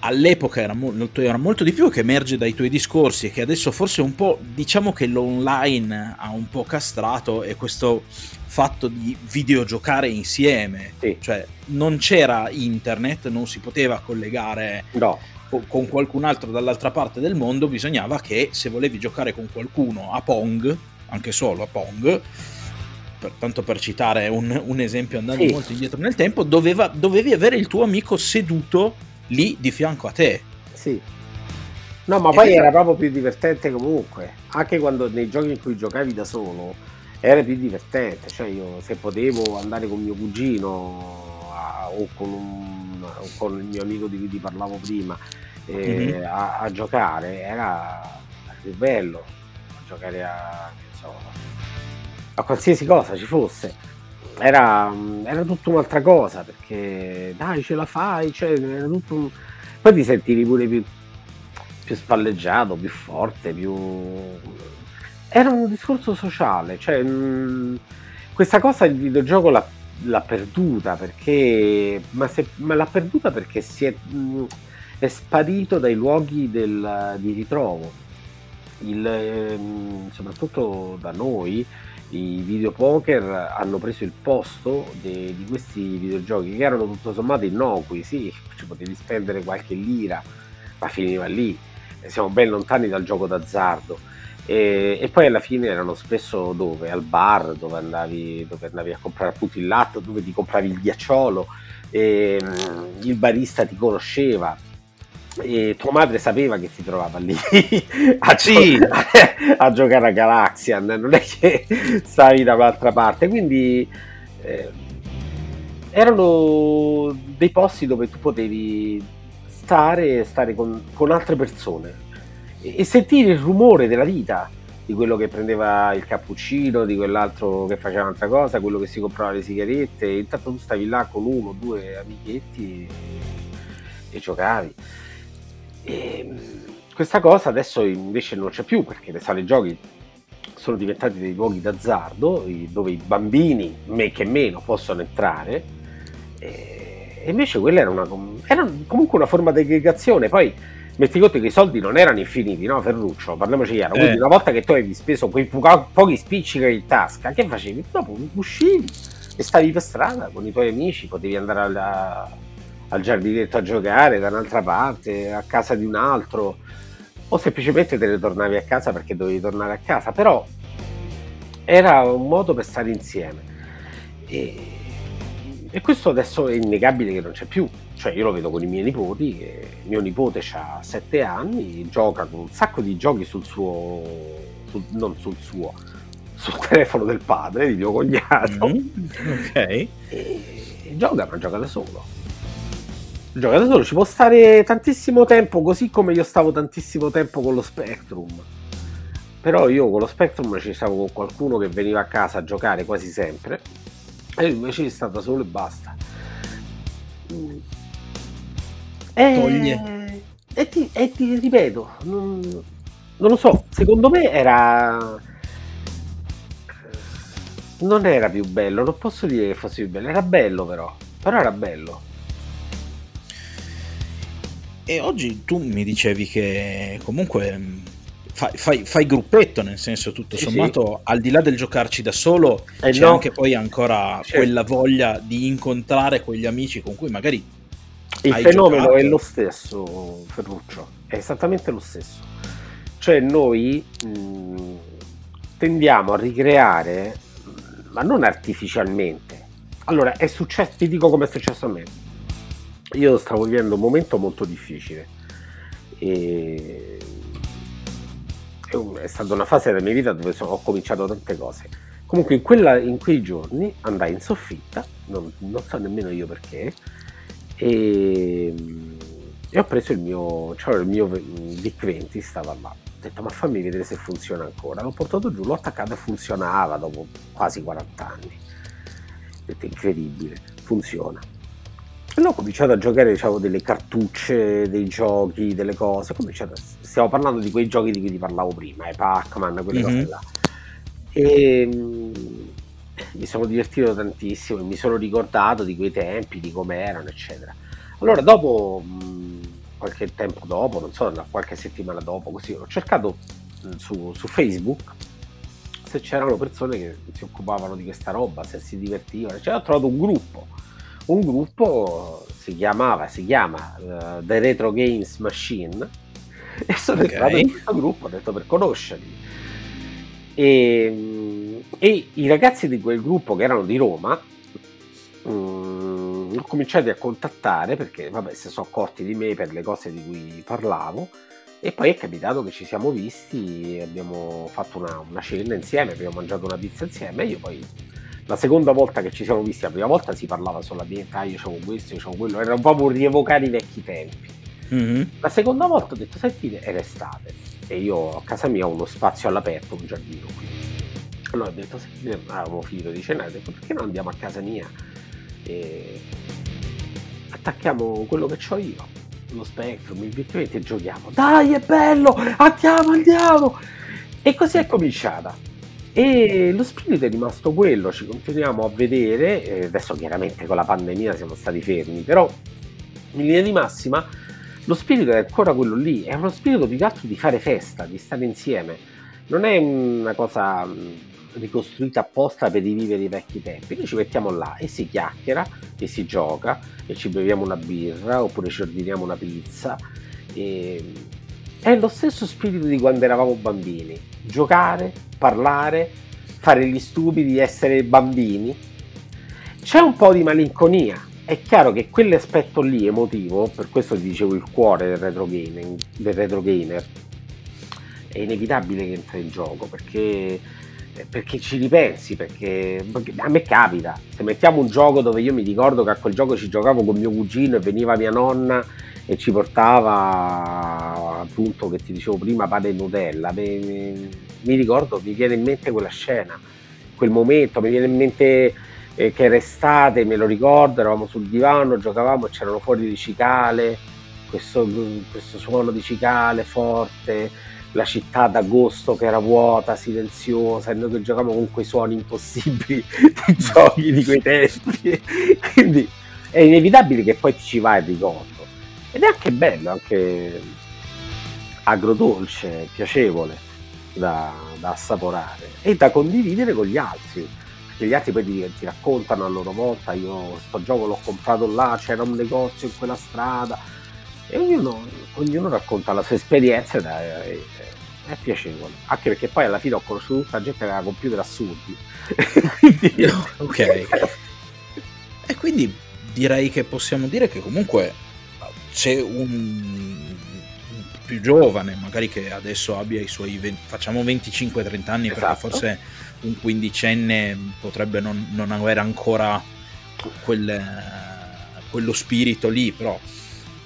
S1: all'epoca era molto, era molto di più, che emerge dai tuoi discorsi e che adesso forse un po', diciamo che l'online ha un po' castrato, è questo fatto di videogiocare insieme. Sì. Cioè, non c'era internet, non si poteva collegare.
S2: No
S1: con qualcun altro dall'altra parte del mondo, bisognava che se volevi giocare con qualcuno a Pong, anche solo a Pong, per, tanto per citare un, un esempio andando sì. molto indietro nel tempo, doveva, dovevi avere il tuo amico seduto lì di fianco a te.
S2: Sì. No, ma e poi era proprio più divertente comunque, anche quando nei giochi in cui giocavi da solo era più divertente, cioè io se potevo andare con mio cugino a, o con un con il mio amico di cui ti parlavo prima eh, mm-hmm. a, a, giocare era più bello a giocare a, so, a qualsiasi cosa ci fosse era, era tutta un'altra cosa perché dai ce la fai cioè, era tutto un... poi ti sentivi pure più, più spalleggiato più forte più era un discorso sociale cioè mh, questa cosa il videogioco l'ha l'ha perduta perché ma, se, ma l'ha perduta perché si è, mh, è sparito dai luoghi del, di ritrovo. Il, ehm, soprattutto da noi i videopoker hanno preso il posto de, di questi videogiochi che erano tutto sommato innocui sì, ci potevi spendere qualche lira ma finiva lì. Siamo ben lontani dal gioco d'azzardo e, e, poi alla fine erano spesso dove? Al bar dove andavi, dove andavi a comprare appunto il latte, dove ti compravi il ghiacciolo, e, mm, il barista ti conosceva. E tua madre sapeva che ti trovava lì (laughs) a, sì. gio- (laughs) a giocare a Galaxian, non è che stavi da un'altra parte. Quindi eh, erano dei posti dove tu potevi stare, stare con, con altre persone e sentire il rumore della vita di quello che prendeva il cappuccino, di quell'altro che faceva un'altra cosa, quello che si comprava le sigarette, intanto tu stavi là con uno o due amichetti e, e giocavi. E questa cosa adesso invece non c'è più perché le sale giochi sono diventati dei luoghi d'azzardo dove i bambini, me che meno, possono entrare. E invece quella era, una, era comunque una forma di aggregazione. Poi metti conto che i soldi non erano infiniti, no Ferruccio? Parliamoci chiaro. Eh. Quindi una volta che tu avevi speso quei po- pochi spiccioli in tasca, che facevi? Dopo uscivi e stavi per strada con i tuoi amici, potevi andare alla, al giardinetto a giocare da un'altra parte, a casa di un altro, o semplicemente te ne tornavi a casa perché dovevi tornare a casa, però era un modo per stare insieme. E, e questo adesso è innegabile che non c'è più cioè io lo vedo con i miei nipoti, mio nipote ha 7 anni, gioca con un sacco di giochi sul suo, sul, non sul suo, sul (laughs) telefono del padre, di mio cognato. Mm, ok. E, e gioca, ma gioca da solo. Gioca da solo, ci può stare tantissimo tempo, così come io stavo tantissimo tempo con lo Spectrum. Però io con lo Spectrum ci stavo con qualcuno che veniva a casa a giocare quasi sempre, e invece è stata solo e basta. Mm. E, Toglie. E ti, e ti ripeto, non, non lo so, secondo me era non era più bello, non posso dire che fosse più bello, era bello però, però era bello.
S1: E oggi tu mi dicevi che comunque fai, fai, fai gruppetto, nel senso tutto sommato, sì. al di là del giocarci da solo, eh c'è no. anche poi ancora certo. quella voglia di incontrare quegli amici con cui magari...
S2: Il fenomeno giocato. è lo stesso, Ferruccio, è esattamente lo stesso. Cioè noi mh, tendiamo a ricreare ma non artificialmente. Allora, è successo, ti dico come è successo a me. Io stavo vivendo un momento molto difficile e è stata una fase della mia vita dove ho cominciato tante cose. Comunque in, quella, in quei giorni andai in soffitta, non, non, so nemmeno io perché, e, e ho preso il mio, cioè il mio Vic 20, stava là detto ma fammi vedere se funziona ancora. L'ho portato giù, l'ho attaccato e funzionava dopo quasi 40 anni. Ho detto incredibile, funziona. E ho cominciato a giocare diciamo, delle cartucce, dei giochi, delle cose. Cominciato, stiamo parlando di quei giochi di cui ti parlavo prima, eh, Pac-Man, quelle mm-hmm. cose là. E mh, mi sono divertito tantissimo, mi sono ricordato di quei tempi, di come erano, eccetera. Allora, dopo mh, qualche tempo dopo, non so, qualche settimana dopo, così ho cercato mm, su, su Facebook se c'erano persone che si occupavano di questa roba, se si divertivano, cioè ho trovato un gruppo, un gruppo si chiamava, si chiama uh, The Retro Games Machine e sono okay. entrato in questo gruppo, ho detto per conoscerli. E, mm, e, i ragazzi di quel gruppo che erano di Roma um, ho cominciato a contattare perché vabbè si sono accorti di me per le cose di cui parlavo. E poi è capitato che ci siamo visti abbiamo fatto una, una cena insieme abbiamo mangiato una pizza insieme. E io poi la seconda volta che ci siamo visti la prima volta si parlava solamente ah io c'avevo questo io c'avevo quello era un po' per rievocare i vecchi tempi. Mm-hmm. la seconda volta ho detto sentite era estate e io a casa mia ho uno spazio all'aperto un giardino qui allora ho detto sentite avevo finito di cenare ho perché non andiamo a casa mia e attacchiamo quello che ho io, lo Spectrum, il Bitcoin e giochiamo. Dai, è bello! Andiamo, andiamo! E così è cominciata. E lo spirito è rimasto quello, ci continuiamo a vedere, adesso chiaramente con la pandemia siamo stati fermi, però in linea di massima lo spirito è ancora quello lì, è uno spirito più che altro di fare festa, di stare insieme, non è una cosa ricostruita apposta per rivivere i vecchi tempi. Noi ci mettiamo là e si chiacchiera e si gioca e ci beviamo una birra oppure ci ordiniamo una pizza. E... È lo stesso spirito di quando eravamo bambini. Giocare, parlare, fare gli stupidi, essere bambini. C'è un po' di malinconia. È chiaro che quell'aspetto lì emotivo, per questo ti dicevo il cuore del retro, gaming, del retro gamer, è inevitabile che entra in gioco perché perché ci ripensi, perché, a me capita, se mettiamo un gioco dove io mi ricordo che a quel gioco ci giocavo con mio cugino e veniva mia nonna e ci portava appunto che ti dicevo prima pane e Nutella, mi, mi, mi ricordo, mi viene in mente quella scena, quel momento, mi viene in mente eh, che era estate, me lo ricordo, eravamo sul divano, giocavamo, c'erano fuori di cicale, questo, questo suono di cicale forte la città d'agosto che era vuota, silenziosa, e noi che giocavamo con quei suoni impossibili (laughs) dei giochi di quei tempi. (laughs) Quindi è inevitabile che poi ci vai il ricordo. Ed è anche bello, anche agrodolce, piacevole da, da assaporare e da condividere con gli altri. Gli altri poi ti, ti raccontano a loro volta, io sto gioco l'ho comprato là, c'era un negozio in quella strada e ognuno, ognuno racconta la sua esperienza ed è, piacevole. Anche perché poi alla fine ho conosciuto tutta gente che aveva computer assurdi. (laughs)
S1: Ok. (laughs) E quindi direi che possiamo dire che comunque c'è un più giovane, magari che adesso abbia i suoi 20, facciamo 25-30 anni, esatto. perché forse un quindicenne potrebbe non, non avere ancora quel, quello spirito lì, però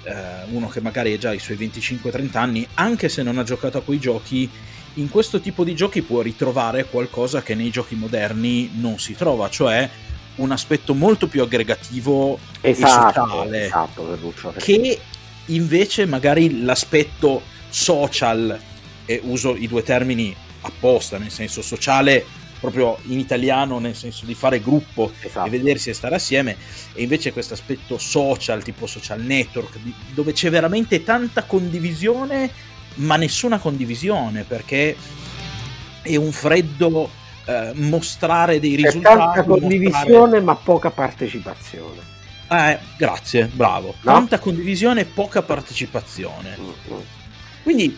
S1: eh, uno che magari ha già i suoi 25-30 anni, anche se non ha giocato a quei giochi, in questo tipo di giochi può ritrovare qualcosa che nei giochi moderni non si trova, cioè un aspetto molto più aggregativo
S2: esatto,
S1: e sociale
S2: esatto, Ferruccio,
S1: che invece magari l'aspetto social e uso i due termini apposta nel senso sociale proprio in italiano nel senso di fare gruppo esatto. e vedersi e stare assieme e invece questo aspetto social tipo social network dove c'è veramente tanta condivisione ma nessuna condivisione perché è un freddo eh, mostrare dei risultati.
S2: C'è tanta condivisione mostrare... ma poca partecipazione.
S1: Eh, grazie, bravo. No? Tanta condivisione e poca partecipazione. Mm-hmm. Quindi,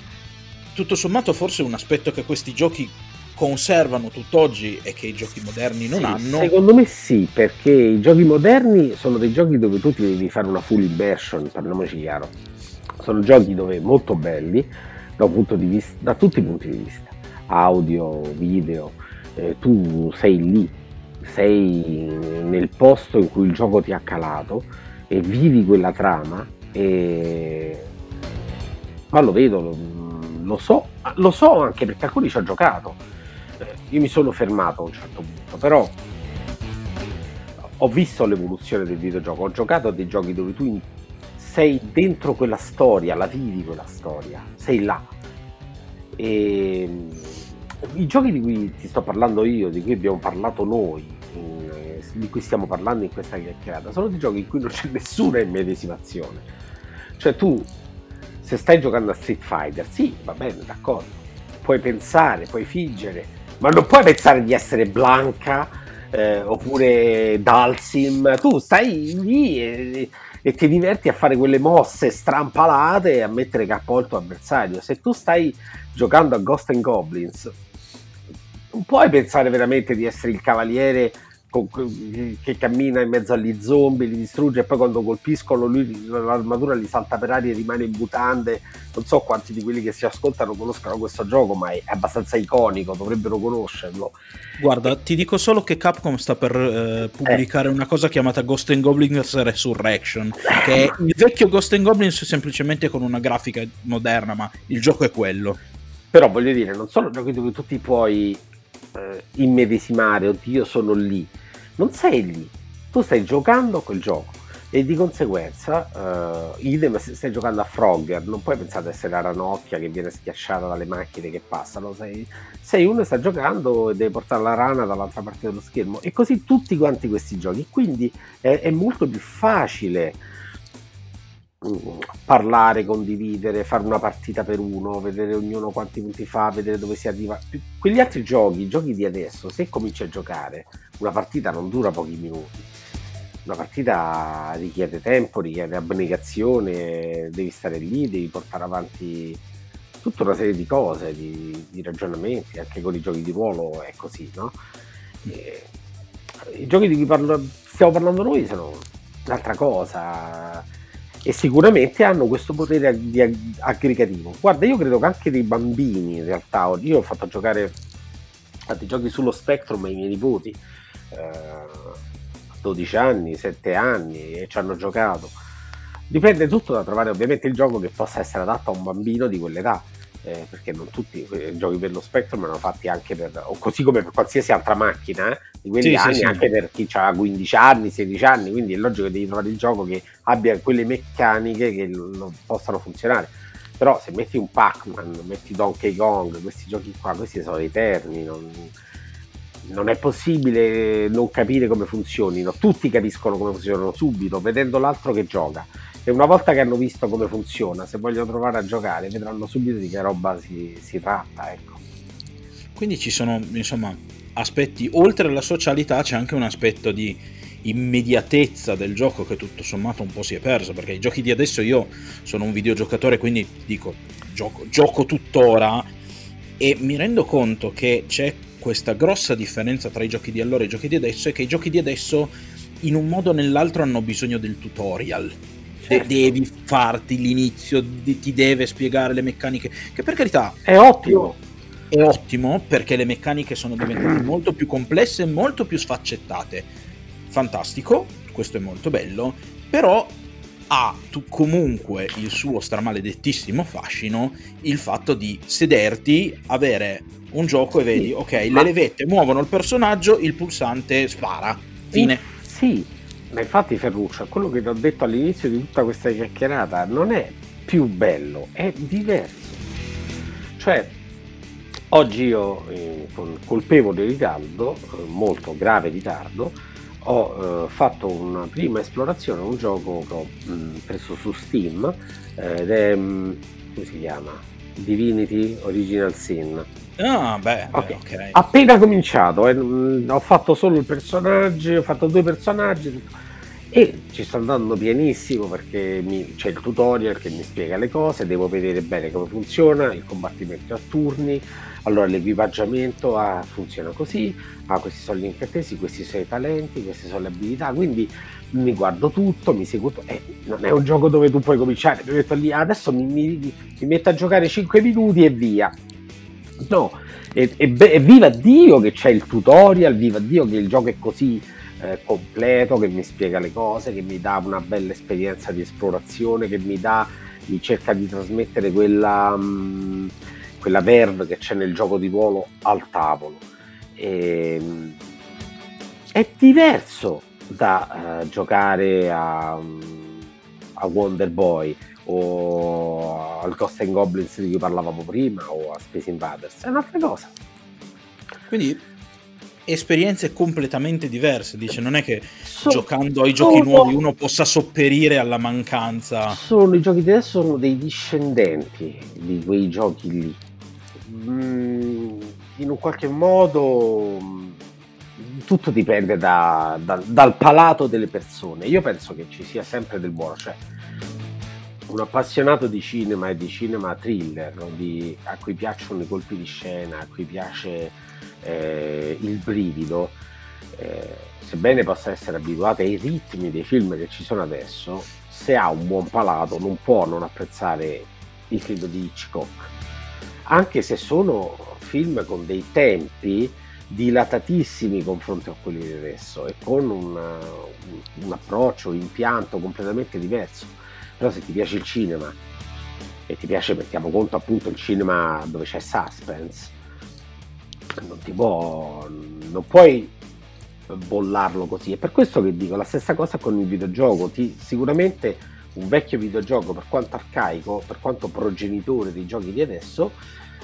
S1: tutto sommato, forse un aspetto che questi giochi conservano tutt'oggi e che i giochi moderni non
S2: sì,
S1: hanno.
S2: Secondo me sì, perché i giochi moderni sono dei giochi dove tu ti devi fare una full immersion, parliamoci chiaro sono giochi dove molto belli da, vista, da tutti i punti di vista, audio, video, eh, tu sei lì, sei nel posto in cui il gioco ti ha calato e vivi quella trama e ma lo vedo, lo, lo so, lo so anche perché alcuni ci ho giocato. Io mi sono fermato a un certo punto, però ho visto l'evoluzione del videogioco, ho giocato a dei giochi dove tu sei dentro quella storia, la vivi quella storia, sei là. E i giochi di cui ti sto parlando io, di cui abbiamo parlato noi, di cui stiamo parlando in questa chiacchierata, sono dei giochi in cui non c'è nessuna immedesimazione. Cioè tu, se stai giocando a Street Fighter, sì, va bene, d'accordo, puoi pensare, puoi fingere, ma non puoi pensare di essere Blanca eh, oppure Dalsim, tu stai lì e e ti diverti a fare quelle mosse strampalate e a mettere capo al tuo avversario. Se tu stai giocando a Ghost and Goblins, non puoi pensare veramente di essere il cavaliere che cammina in mezzo agli zombie, li distrugge e poi quando colpiscono lui l'armatura gli salta per aria e rimane in mutande. Non so quanti di quelli che si ascoltano conoscano questo gioco, ma è abbastanza iconico, dovrebbero conoscerlo.
S1: Guarda, ti dico solo che Capcom sta per eh, pubblicare eh. una cosa chiamata Ghost and Goblins Resurrection, che è il vecchio Ghost and Goblins semplicemente con una grafica moderna, ma il gioco è quello.
S2: Però voglio dire, non sono giochi dove tu ti puoi eh, immedesimare, oddio sono lì non sei lì, tu stai giocando quel gioco. E di conseguenza, uh, idem se stai giocando a Frogger, non puoi pensare di essere la ranocchia che viene schiacciata dalle macchine che passano, sei, sei uno che sta giocando e deve portare la rana dall'altra parte dello schermo. E così tutti quanti questi giochi, quindi è, è molto più facile parlare, condividere, fare una partita per uno, vedere ognuno quanti punti fa, vedere dove si arriva. Quegli altri giochi, i giochi di adesso, se cominci a giocare, una partita non dura pochi minuti. Una partita richiede tempo, richiede abnegazione, devi stare lì, devi portare avanti tutta una serie di cose, di, di ragionamenti, anche con i giochi di ruolo è così, no? E, I giochi di cui parlo, stiamo parlando noi sono un'altra cosa e sicuramente hanno questo potere di aggregativo. Guarda, io credo che anche dei bambini in realtà, io ho fatto giocare a dei giochi sullo Spectrum ai miei nipoti, eh, 12 anni, 7 anni e ci hanno giocato. Dipende tutto da trovare ovviamente il gioco che possa essere adatto a un bambino di quell'età eh, perché non tutti i giochi per lo Spectrum erano fatti anche per, o così come per qualsiasi altra macchina eh, di quegli sì, anni, sì, anche sì. per chi ha 15 anni, 16 anni, quindi è logico che devi trovare il gioco che abbia quelle meccaniche che lo, possano funzionare. Però se metti un Pac-Man, metti Donkey Kong, questi giochi qua, questi sono eterni, non, non è possibile non capire come funzionino, tutti capiscono come funzionano subito, vedendo l'altro che gioca e una volta che hanno visto come funziona, se vogliono provare a giocare, vedranno subito di che roba si, si tratta. Ecco.
S1: Quindi ci sono, insomma, aspetti, oltre alla socialità c'è anche un aspetto di immediatezza del gioco che tutto sommato un po' si è perso, perché i giochi di adesso io sono un videogiocatore, quindi dico, gioco, gioco tuttora e mi rendo conto che c'è questa grossa differenza tra i giochi di allora e i giochi di adesso e che i giochi di adesso in un modo o nell'altro hanno bisogno del tutorial. Certo. De- devi farti l'inizio, di- ti deve spiegare le meccaniche, che per carità
S2: è ottimo.
S1: È ottimo perché le meccaniche sono diventate (clears throat) molto più complesse e molto più sfaccettate. Fantastico, questo è molto bello, però ha tu, comunque il suo stramaledettissimo fascino il fatto di sederti, avere un gioco e vedi, ok, le levette muovono il personaggio, il pulsante spara. Fine.
S2: Sì, ma infatti Ferruccio, quello che ti ho detto all'inizio di tutta questa chiacchierata non è più bello, è diverso. Cioè, oggi io, eh, con colpevole ritardo, eh, molto grave ritardo, ho eh, fatto una prima esplorazione, un gioco che ho mh, preso su Steam eh, ed è, mh, come si chiama? Divinity Original Sin.
S1: Ah, beh, okay. okay.
S2: Appena cominciato, eh, mh, ho fatto solo il personaggio, ho fatto due personaggi e ci sto andando pianissimo perché mi, c'è il tutorial che mi spiega le cose, devo vedere bene come funziona, il combattimento a turni, allora l'equipaggiamento ah, funziona così, ah, questi sono gli incantesimi, questi sono i talenti, queste sono le abilità, quindi mi guardo tutto, mi seguo tutto. Eh, non è un gioco dove tu puoi cominciare, mi metto lì, adesso mi, mi, mi metto a giocare 5 minuti e via. No, e, viva Dio che c'è il tutorial, viva Dio che il gioco è così eh, completo, che mi spiega le cose, che mi dà una bella esperienza di esplorazione, che mi dà, mi cerca di trasmettere quella... Mh, mm, quella verve che c'è nel gioco di ruolo al tavolo. E, ehm, è diverso da uh, giocare a, a, Wonder Boy o al Ghost and Goblins di cui parlavamo prima o a Space Invaders, è un'altra cosa.
S1: Quindi esperienze completamente diverse, dice, non è che so, giocando ai giochi sono, nuovi uno possa sopperire alla mancanza.
S2: Sono i giochi di adesso sono dei discendenti di quei giochi lì Mm, in un qualche modo mm, tutto dipende da, da, dal palato delle persone. Io penso che ci sia sempre del buono, cioè un appassionato di cinema e di cinema thriller, di, a cui piacciono i colpi di scena, a cui piace eh, il brivido, eh, sebbene possa essere abituato ai ritmi dei film che ci sono adesso, se ha un buon palato non può non apprezzare il film di Hitchcock anche se sono film con dei tempi dilatatissimi confronto a quelli di adesso e con una, un, approccio, un impianto completamente diverso. Però se ti piace il cinema e ti piace, mettiamo conto appunto il cinema dove c'è suspense, non ti può, non puoi bollarlo così. È per questo che dico la stessa cosa con il videogioco. Ti, sicuramente un vecchio videogioco, per quanto arcaico, per quanto progenitore dei giochi di adesso,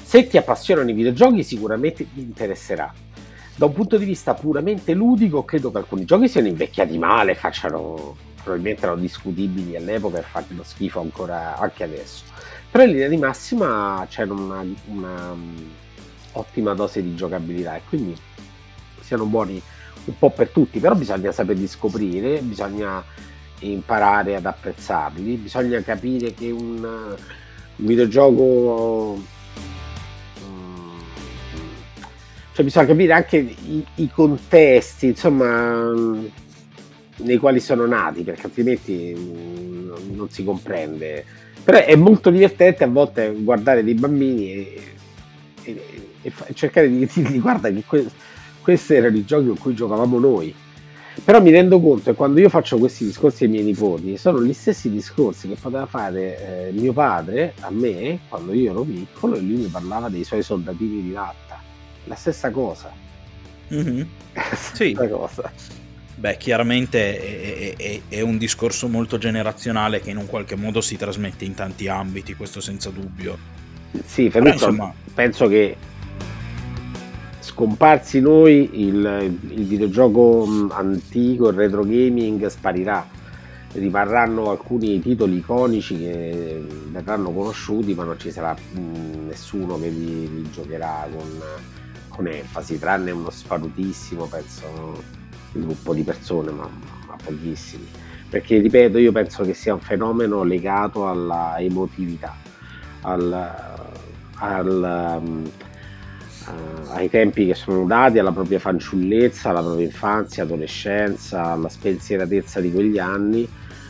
S2: se ti appassionano i videogiochi sicuramente ti interesserà. Da un punto di vista puramente ludico, credo che alcuni giochi siano invecchiati male, facciano probabilmente erano discutibili all'epoca e fanno schifo ancora anche adesso. Però in linea di massima c'è una, una um, ottima dose di giocabilità e quindi siano buoni un po' per tutti, però bisogna saperli scoprire, bisogna imparare ad apprezzarli, bisogna capire che un, un videogioco mm, cioè bisogna capire anche i, i, contesti insomma nei quali sono nati perché altrimenti non, non, si comprende. Però è molto divertente a volte guardare dei bambini e, e, e cercare di dirgli guarda che que- questi erano i giochi con cui giocavamo noi però mi rendo conto che quando io faccio questi discorsi ai miei nipoti, sono gli stessi discorsi che poteva fare eh, mio padre a me quando io ero piccolo e lui mi parlava dei suoi soldatini di latta. La stessa cosa.
S1: Mm-hmm. (laughs) La stessa sì. cosa. Beh, chiaramente è, è, è, un discorso molto generazionale che in un qualche modo si trasmette in tanti ambiti, questo senza dubbio.
S2: Sì, Però, insomma... penso che scomparsi noi il, il videogioco mm, antico, il retro gaming sparirà. Rimarranno alcuni titoli iconici che verranno conosciuti ma non ci sarà mm, nessuno che li, li giocherà con, con, enfasi tranne uno sparutissimo penso gruppo di persone ma, ma pochissimi. Perché ripeto io penso che sia un fenomeno legato alla emotività al, al uh, ai tempi che sono dati, alla propria fanciullezza, alla propria infanzia, adolescenza, alla spensieratezza di quegli anni,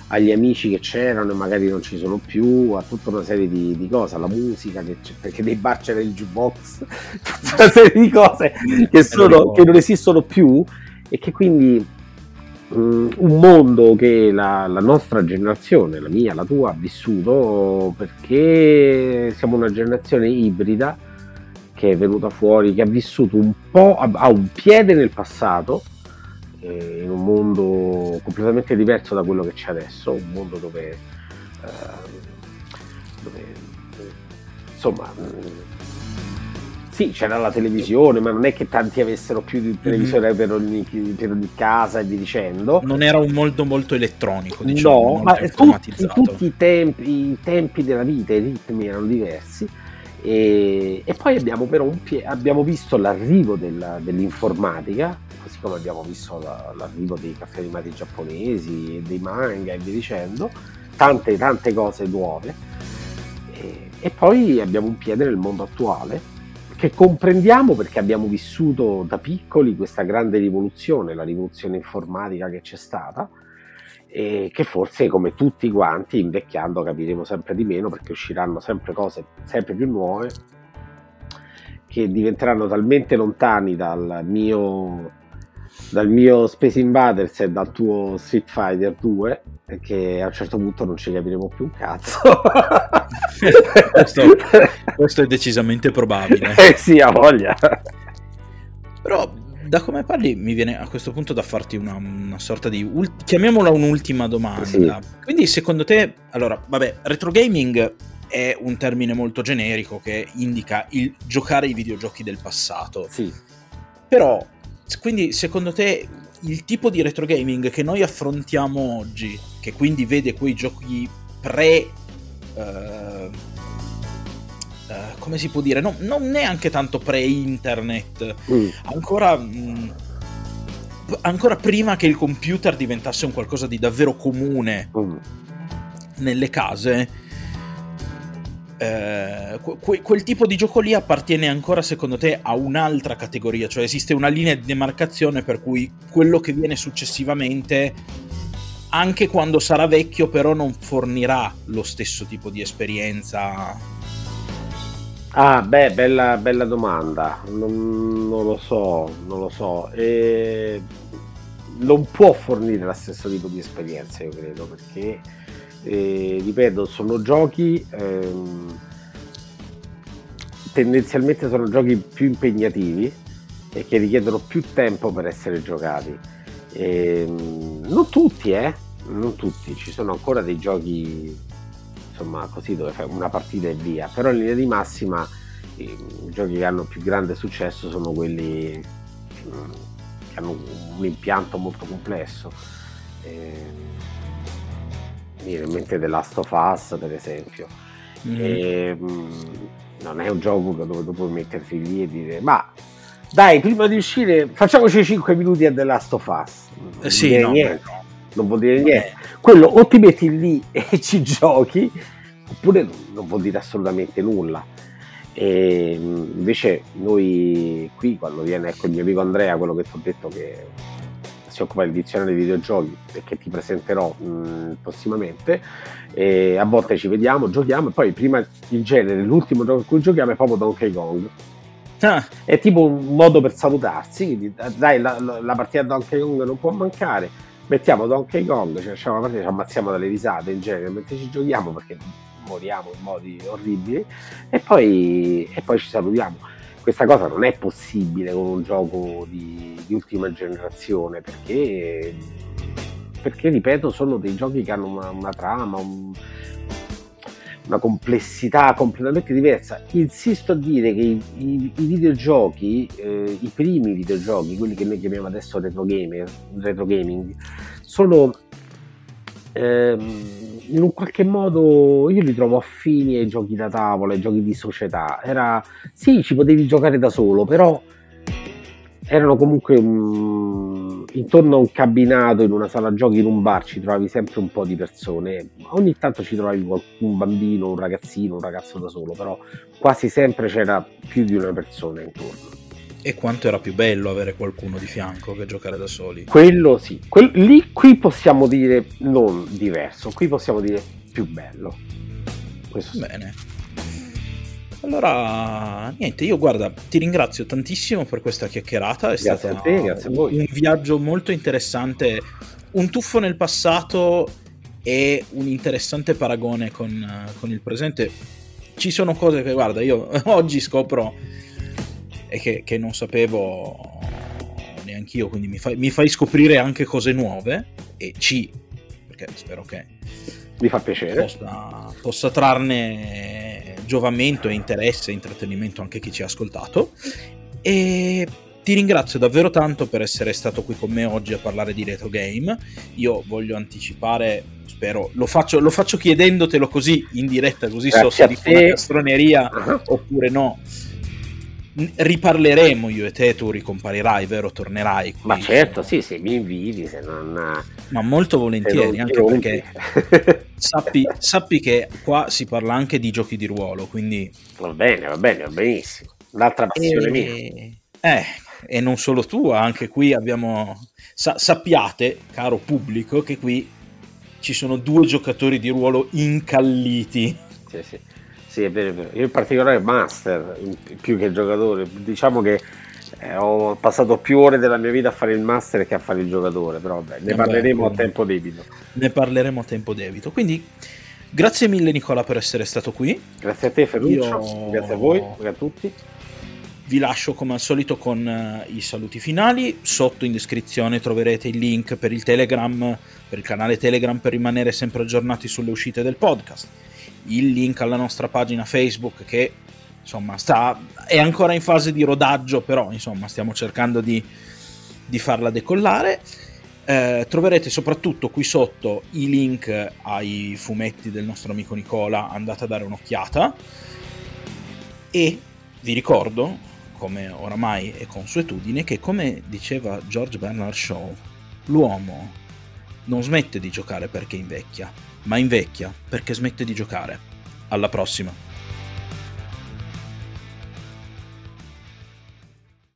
S2: agli amici che c'erano e magari non ci sono più, a tutta una serie di, di cose, alla musica, che perché nei bar c'era il jukebox, (laughs) tutta una serie di cose che, sono, che non esistono più e che quindi um, un mondo che la, la, nostra generazione, la mia, la tua, ha vissuto perché siamo una generazione ibrida che è venuta fuori, che ha vissuto un po', ha un piede nel passato, eh, in un mondo completamente diverso da quello che c'è adesso, un mondo dove, eh, dove insomma sì, c'era la televisione, ma non è che tanti avessero più di televisione mm-hmm. per, ogni, per, ogni, casa e via dicendo.
S1: Non era un mondo molto elettronico, diciamo.
S2: No, ma tutti, tutti i, tempi, i, tempi, della vita, i ritmi erano diversi. E, e poi abbiamo però pie- abbiamo visto l'arrivo della, dell'informatica, così come abbiamo visto la, l'arrivo dei caffè animati giapponesi, dei manga e via dicendo, tante tante cose nuove. E, e poi abbiamo un piede nel mondo attuale che comprendiamo perché abbiamo vissuto da piccoli questa grande rivoluzione, la rivoluzione informatica che c'è stata e che forse come tutti quanti invecchiando capiremo sempre di meno perché usciranno sempre cose sempre più nuove che diventeranno talmente lontani dal mio dal mio Space Invaders e dal tuo Street Fighter 2 che a un certo punto non ci capiremo più un cazzo. (laughs)
S1: Questo, (laughs) questo, è decisamente probabile.
S2: Eh sì ha voglia.
S1: Però da come parli mi viene a questo punto da farti una, una sorta di ult- chiamiamola un'ultima domanda. Sì. quindi secondo te allora vabbè retro gaming è un termine molto generico che indica il giocare i videogiochi del passato.
S2: Sì.
S1: Però quindi secondo te il tipo di retro gaming che noi affrontiamo oggi, che quindi vede quei giochi pre... Uh, come si può dire? No, non neanche tanto pre-internet, mm. ancora... Mh, mm, ancora prima che il computer diventasse un qualcosa di davvero comune mm. nelle case, eh, que- quel tipo di gioco lì appartiene ancora secondo te a un'altra categoria, cioè esiste una linea di demarcazione per cui quello che viene successivamente, anche quando sarà vecchio, però non fornirà lo stesso tipo di esperienza.
S2: Ah, beh, bella, bella domanda. Non, non, lo so, non lo so. E non può fornire lo stesso tipo di esperienza, io credo, perché eh, ripeto, sono giochi ehm, tendenzialmente sono giochi più impegnativi e che richiedono più tempo per essere giocati. E, ehm, non tutti, eh? Non tutti, ci sono ancora dei giochi insomma così dove fai una partita e via, però in linea di massima i, giochi che hanno più grande successo sono quelli mm, che hanno un impianto molto complesso. E, ehm, mi viene in mente The Last of Us per esempio mm. e, mh, non è un gioco dove tu puoi metterti lì e dire ma dai prima di uscire facciamoci 5 minuti a The Last of Us
S1: eh sì, no, niente.
S2: Non vuol dire niente quello o ti metti lì (laughs) e ci giochi oppure non vuol dire assolutamente nulla e mm, invece noi qui quando viene ecco il mio amico Andrea quello che ti ho detto che si occupa del dizionario dei videogiochi e che ti presenterò mh, prossimamente. E a volte ci vediamo, giochiamo e poi prima in genere l'ultimo gioco in cui giochiamo è proprio Donkey Kong. Ah. È tipo un modo per salutarsi, quindi dai la, la, la partita Donkey Kong non può mancare, mettiamo Donkey Kong, ci facciamo la partita, ci ammazziamo dalle risate in genere mentre ci giochiamo perché moriamo in modi orribili e poi, e poi ci salutiamo. Questa cosa non è possibile con un gioco di, di ultima generazione perché, perché, ripeto, sono dei giochi che hanno una, una trama, un, una complessità completamente diversa. Insisto a dire che i, i, i videogiochi, eh, i primi videogiochi, quelli che noi chiamiamo adesso retro, gamer, retro gaming, sono ehm, in un qualche modo io li trovo affini ai giochi da tavola, ai giochi di società. Era sì, ci potevi giocare da solo, però erano comunque um, intorno a un cabinato, in una sala giochi, in un bar, ci trovavi sempre un po' di persone. Ogni tanto ci trovavi un bambino, un ragazzino, un ragazzo da solo, però quasi sempre c'era più di una persona intorno.
S1: E quanto era più bello avere qualcuno di fianco che giocare da soli.
S2: Quello sì, Quell- lì qui possiamo dire non diverso, qui possiamo dire più bello.
S1: Questo sì. Allora, niente, io guarda, ti ringrazio tantissimo per questa chiacchierata. È
S2: grazie
S1: stato
S2: te, voi.
S1: un viaggio molto interessante, un tuffo nel passato e un interessante paragone con, con il presente. Ci sono cose che, guarda, io (laughs) oggi scopro e che, che non sapevo neanche io, quindi mi fai, mi fai scoprire anche cose nuove e ci, perché spero che
S2: mi fa piacere
S1: possa, possa trarne giovamento e interesse e intrattenimento anche chi ci ha ascoltato. E ti ringrazio davvero tanto per essere stato qui con me oggi a parlare di retro game. Io voglio anticipare spero lo faccio, lo faccio chiedendotelo così in diretta così Grazie so se dico una castroneria uh-huh. oppure no riparleremo io e te, tu ricomparirai, vero? Tornerai qui.
S2: Ma certo, sì, se mi invidi, se non...
S1: Ma molto volentieri, anche perché sappi, (laughs) sappi, che qua si parla anche di giochi di ruolo, quindi...
S2: Va bene, va bene, va benissimo. L'altra passione e...
S1: mia. Eh, e non solo tua, anche qui abbiamo... Sa- sappiate, caro pubblico, che qui ci sono due giocatori di ruolo incalliti.
S2: Sì, sì. Sì, è vero, è vero. Io in particolare master più che giocatore. Diciamo che eh, ho passato più ore della mia vita a fare il master che a fare il giocatore, però vabbè, ne parleremo a tempo debito.
S1: Ne parleremo a tempo debito. Quindi grazie mille Nicola per essere stato qui.
S2: Grazie a te Ferruccio, Io... grazie a voi, grazie a tutti.
S1: Vi lascio come al solito con uh, i saluti finali. Sotto in descrizione troverete il link per il Telegram, per il canale Telegram per rimanere sempre aggiornati sulle uscite del podcast il link alla nostra pagina Facebook che insomma sta, è ancora in fase di rodaggio, però insomma stiamo cercando di, di farla decollare. Eh, troverete soprattutto qui sotto i link ai fumetti del nostro amico Nicola, andate a dare un'occhiata. E vi ricordo, come oramai è consuetudine, che come diceva George Bernard Shaw, l'uomo non smette di giocare perché invecchia, ma invecchia perché smette di giocare. Alla prossima!